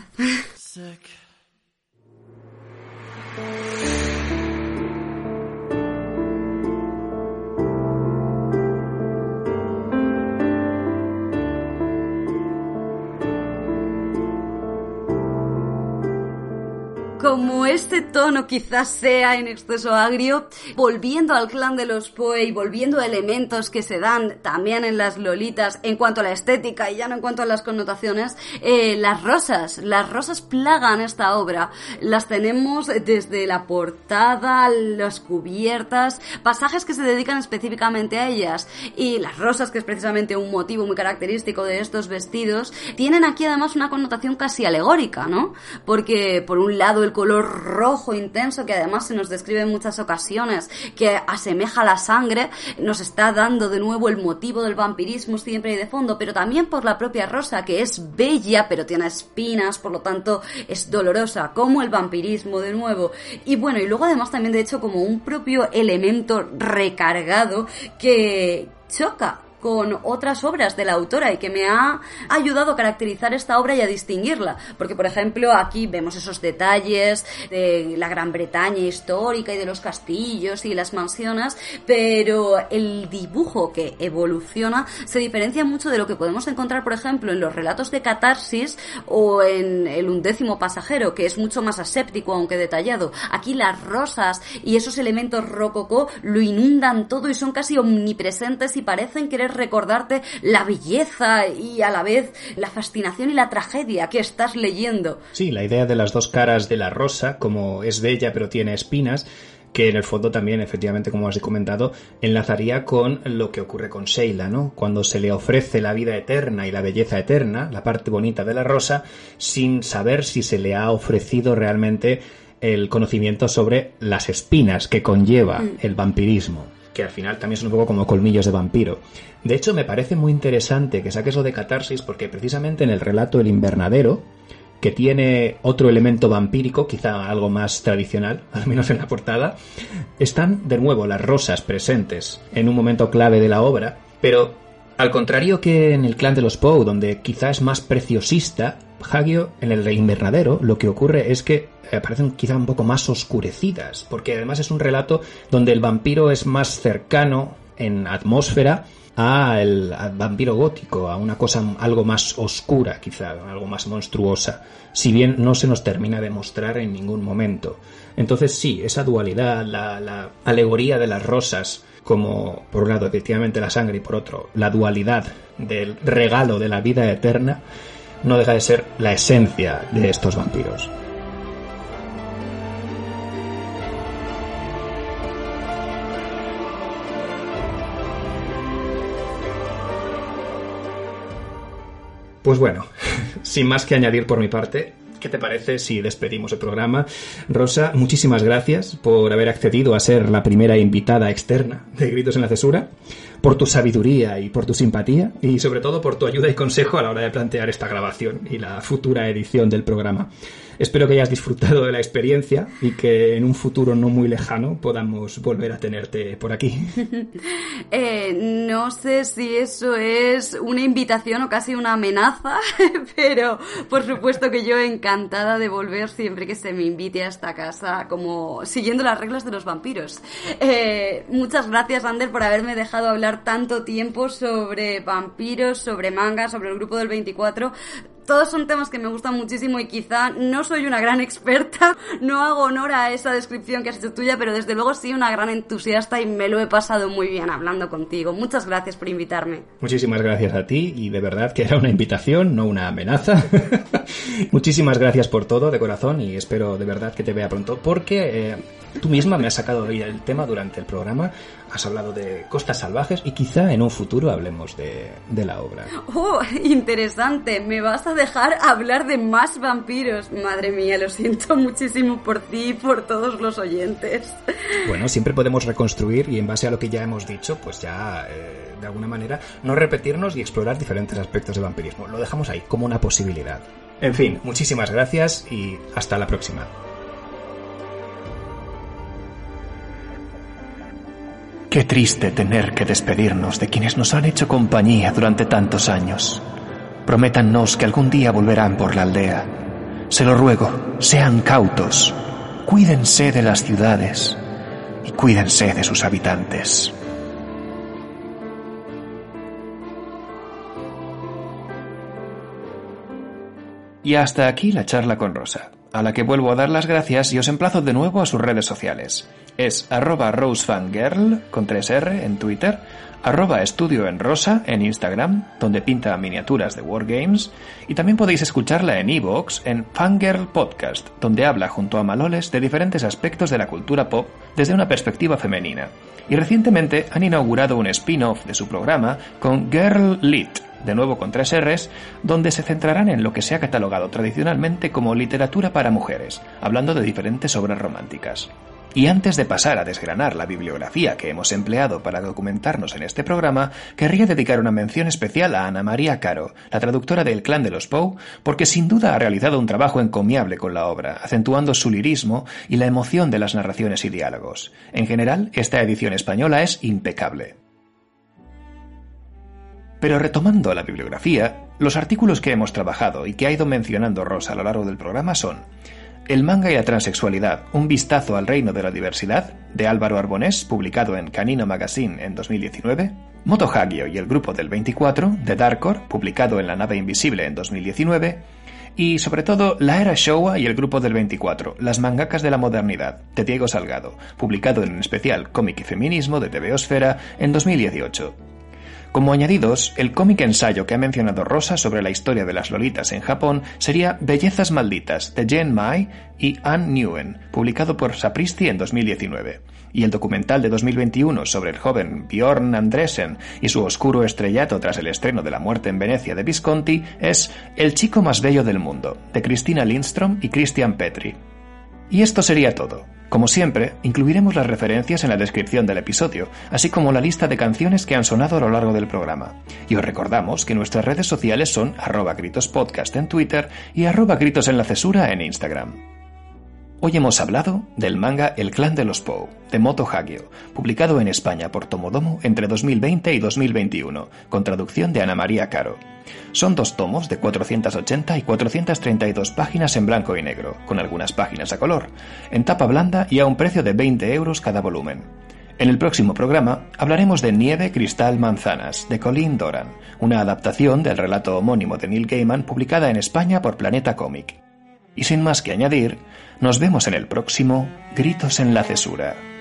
Como este tono quizás sea en exceso agrio, volviendo al clan de los Poe y volviendo a elementos que se dan también en las lolitas en cuanto a la estética y ya no en cuanto a las connotaciones, eh, las rosas, las rosas plagan esta obra. Las tenemos desde la portada, las cubiertas, pasajes que se dedican específicamente a ellas y las rosas, que es precisamente un motivo muy característico de estos vestidos, tienen aquí además una connotación casi alegórica, ¿no? Porque por un lado el color rojo intenso que además se nos describe en muchas ocasiones, que asemeja la sangre, nos está dando de nuevo el motivo del vampirismo siempre y de fondo, pero también por la propia Rosa, que es bella, pero tiene espinas, por lo tanto es dolorosa, como el vampirismo de nuevo. Y bueno, y luego además también de hecho como un propio elemento recargado que choca con otras obras de la autora y que me ha ayudado a caracterizar esta obra y a distinguirla. Porque, por ejemplo, aquí vemos esos detalles de la Gran Bretaña histórica y de los castillos y las mansiones, pero el dibujo que evoluciona se diferencia mucho de lo que podemos encontrar, por ejemplo, en los relatos de catarsis o en el undécimo pasajero, que es mucho más aséptico, aunque detallado. Aquí las rosas y esos elementos rococó lo inundan todo y son casi omnipresentes y parecen querer recordarte la belleza y a la vez la fascinación y la tragedia que estás leyendo. Sí, la idea de las dos caras de la rosa, como es bella pero tiene espinas, que en el fondo también, efectivamente, como has comentado, enlazaría con lo que ocurre con Sheila, ¿no? Cuando se le ofrece la vida eterna y la belleza eterna, la parte bonita de la rosa, sin saber si se le ha ofrecido realmente el conocimiento sobre las espinas que conlleva el vampirismo, que al final también son un poco como colmillos de vampiro. De hecho, me parece muy interesante que saques lo de catarsis porque precisamente en el relato El invernadero, que tiene otro elemento vampírico, quizá algo más tradicional, al menos en la portada, están de nuevo las rosas presentes en un momento clave de la obra, pero al contrario que en el clan de los Poe, donde quizá es más preciosista, Hagio en el invernadero lo que ocurre es que aparecen quizá un poco más oscurecidas, porque además es un relato donde el vampiro es más cercano en atmósfera al vampiro gótico, a una cosa algo más oscura, quizá, algo más monstruosa, si bien no se nos termina de mostrar en ningún momento. Entonces sí, esa dualidad, la alegoría de las rosas, como por un lado efectivamente la sangre y por otro la dualidad del regalo de la vida eterna, no deja de ser la esencia de estos vampiros. Pues bueno, sin más que añadir por mi parte, ¿qué te parece si despedimos el programa? Rosa, muchísimas gracias por haber accedido a ser la primera invitada externa de Gritos en la Cesura, por tu sabiduría y por tu simpatía, y sobre todo por tu ayuda y consejo a la hora de plantear esta grabación y la futura edición del programa. Espero que hayas disfrutado de la experiencia y que en un futuro no muy lejano podamos volver a tenerte por aquí. Eh, no sé si eso es una invitación o casi una amenaza, pero por supuesto que yo encantada de volver siempre que se me invite a esta casa, como siguiendo las reglas de los vampiros. Eh, muchas gracias, Ander, por haberme dejado hablar tanto tiempo sobre vampiros, sobre manga, sobre el grupo del 24 todos son temas que me gustan muchísimo y quizá no soy una gran experta, no hago honor a esa descripción que has hecho tuya, pero desde luego sí una gran entusiasta y me lo he pasado muy bien hablando contigo. Muchas gracias por invitarme. Muchísimas gracias a ti y de verdad que era una invitación, no una amenaza. Muchísimas gracias por todo de corazón y espero de verdad que te vea pronto porque eh, tú misma me has sacado hoy el tema durante el programa, has hablado de costas salvajes y quizá en un futuro hablemos de, de la obra. Oh, interesante. Me vas a dejar hablar de más vampiros. Madre mía, lo siento muchísimo por ti y por todos los oyentes. Bueno, siempre podemos reconstruir y en base a lo que ya hemos dicho, pues ya eh, de alguna manera no repetirnos y explorar diferentes aspectos del vampirismo. Lo dejamos ahí como una posibilidad. En fin, muchísimas gracias y hasta la próxima. Qué triste tener que despedirnos de quienes nos han hecho compañía durante tantos años. Prométannos que algún día volverán por la aldea. Se lo ruego, sean cautos, cuídense de las ciudades y cuídense de sus habitantes. Y hasta aquí la charla con Rosa, a la que vuelvo a dar las gracias y os emplazo de nuevo a sus redes sociales. Es arroba rosefangirl con 3R en Twitter, arroba estudio en en Instagram, donde pinta miniaturas de Wargames, y también podéis escucharla en Evox en Fangirl Podcast, donde habla junto a Maloles de diferentes aspectos de la cultura pop desde una perspectiva femenina. Y recientemente han inaugurado un spin-off de su programa con Girl Lit, de nuevo con tres R's, donde se centrarán en lo que se ha catalogado tradicionalmente como literatura para mujeres, hablando de diferentes obras románticas. Y antes de pasar a desgranar la bibliografía que hemos empleado para documentarnos en este programa, querría dedicar una mención especial a Ana María Caro, la traductora del Clan de los Poe, porque sin duda ha realizado un trabajo encomiable con la obra, acentuando su lirismo y la emoción de las narraciones y diálogos. En general, esta edición española es impecable. Pero retomando la bibliografía, los artículos que hemos trabajado y que ha ido mencionando Rosa a lo largo del programa son el manga y la transexualidad, un vistazo al reino de la diversidad, de Álvaro Arbonés, publicado en Canino Magazine en 2019, Moto Hagio y el grupo del 24, de Darkor, publicado en La nave invisible en 2019, y sobre todo La era Showa y el grupo del 24, Las mangakas de la modernidad, de Diego Salgado, publicado en especial Cómic y Feminismo de TVosfera en 2018. Como añadidos, el cómic ensayo que ha mencionado Rosa sobre la historia de las lolitas en Japón sería Bellezas Malditas, de Jen Mai y Anne Nguyen, publicado por Sapristi en 2019. Y el documental de 2021 sobre el joven Bjorn Andresen y su oscuro estrellato tras el estreno de La muerte en Venecia de Visconti es El chico más bello del mundo, de Cristina Lindstrom y Christian Petri. Y esto sería todo. Como siempre, incluiremos las referencias en la descripción del episodio, así como la lista de canciones que han sonado a lo largo del programa. Y os recordamos que nuestras redes sociales son arroba gritospodcast en Twitter y arroba gritos en la cesura en Instagram. Hoy hemos hablado del manga El clan de los Pou, de Moto Hagio, publicado en España por Tomodomo entre 2020 y 2021, con traducción de Ana María Caro. Son dos tomos de 480 y 432 páginas en blanco y negro, con algunas páginas a color, en tapa blanda y a un precio de 20 euros cada volumen. En el próximo programa hablaremos de Nieve, Cristal, Manzanas, de Colin Doran, una adaptación del relato homónimo de Neil Gaiman publicada en España por Planeta Comic. Y sin más que añadir, nos vemos en el próximo Gritos en la Cesura.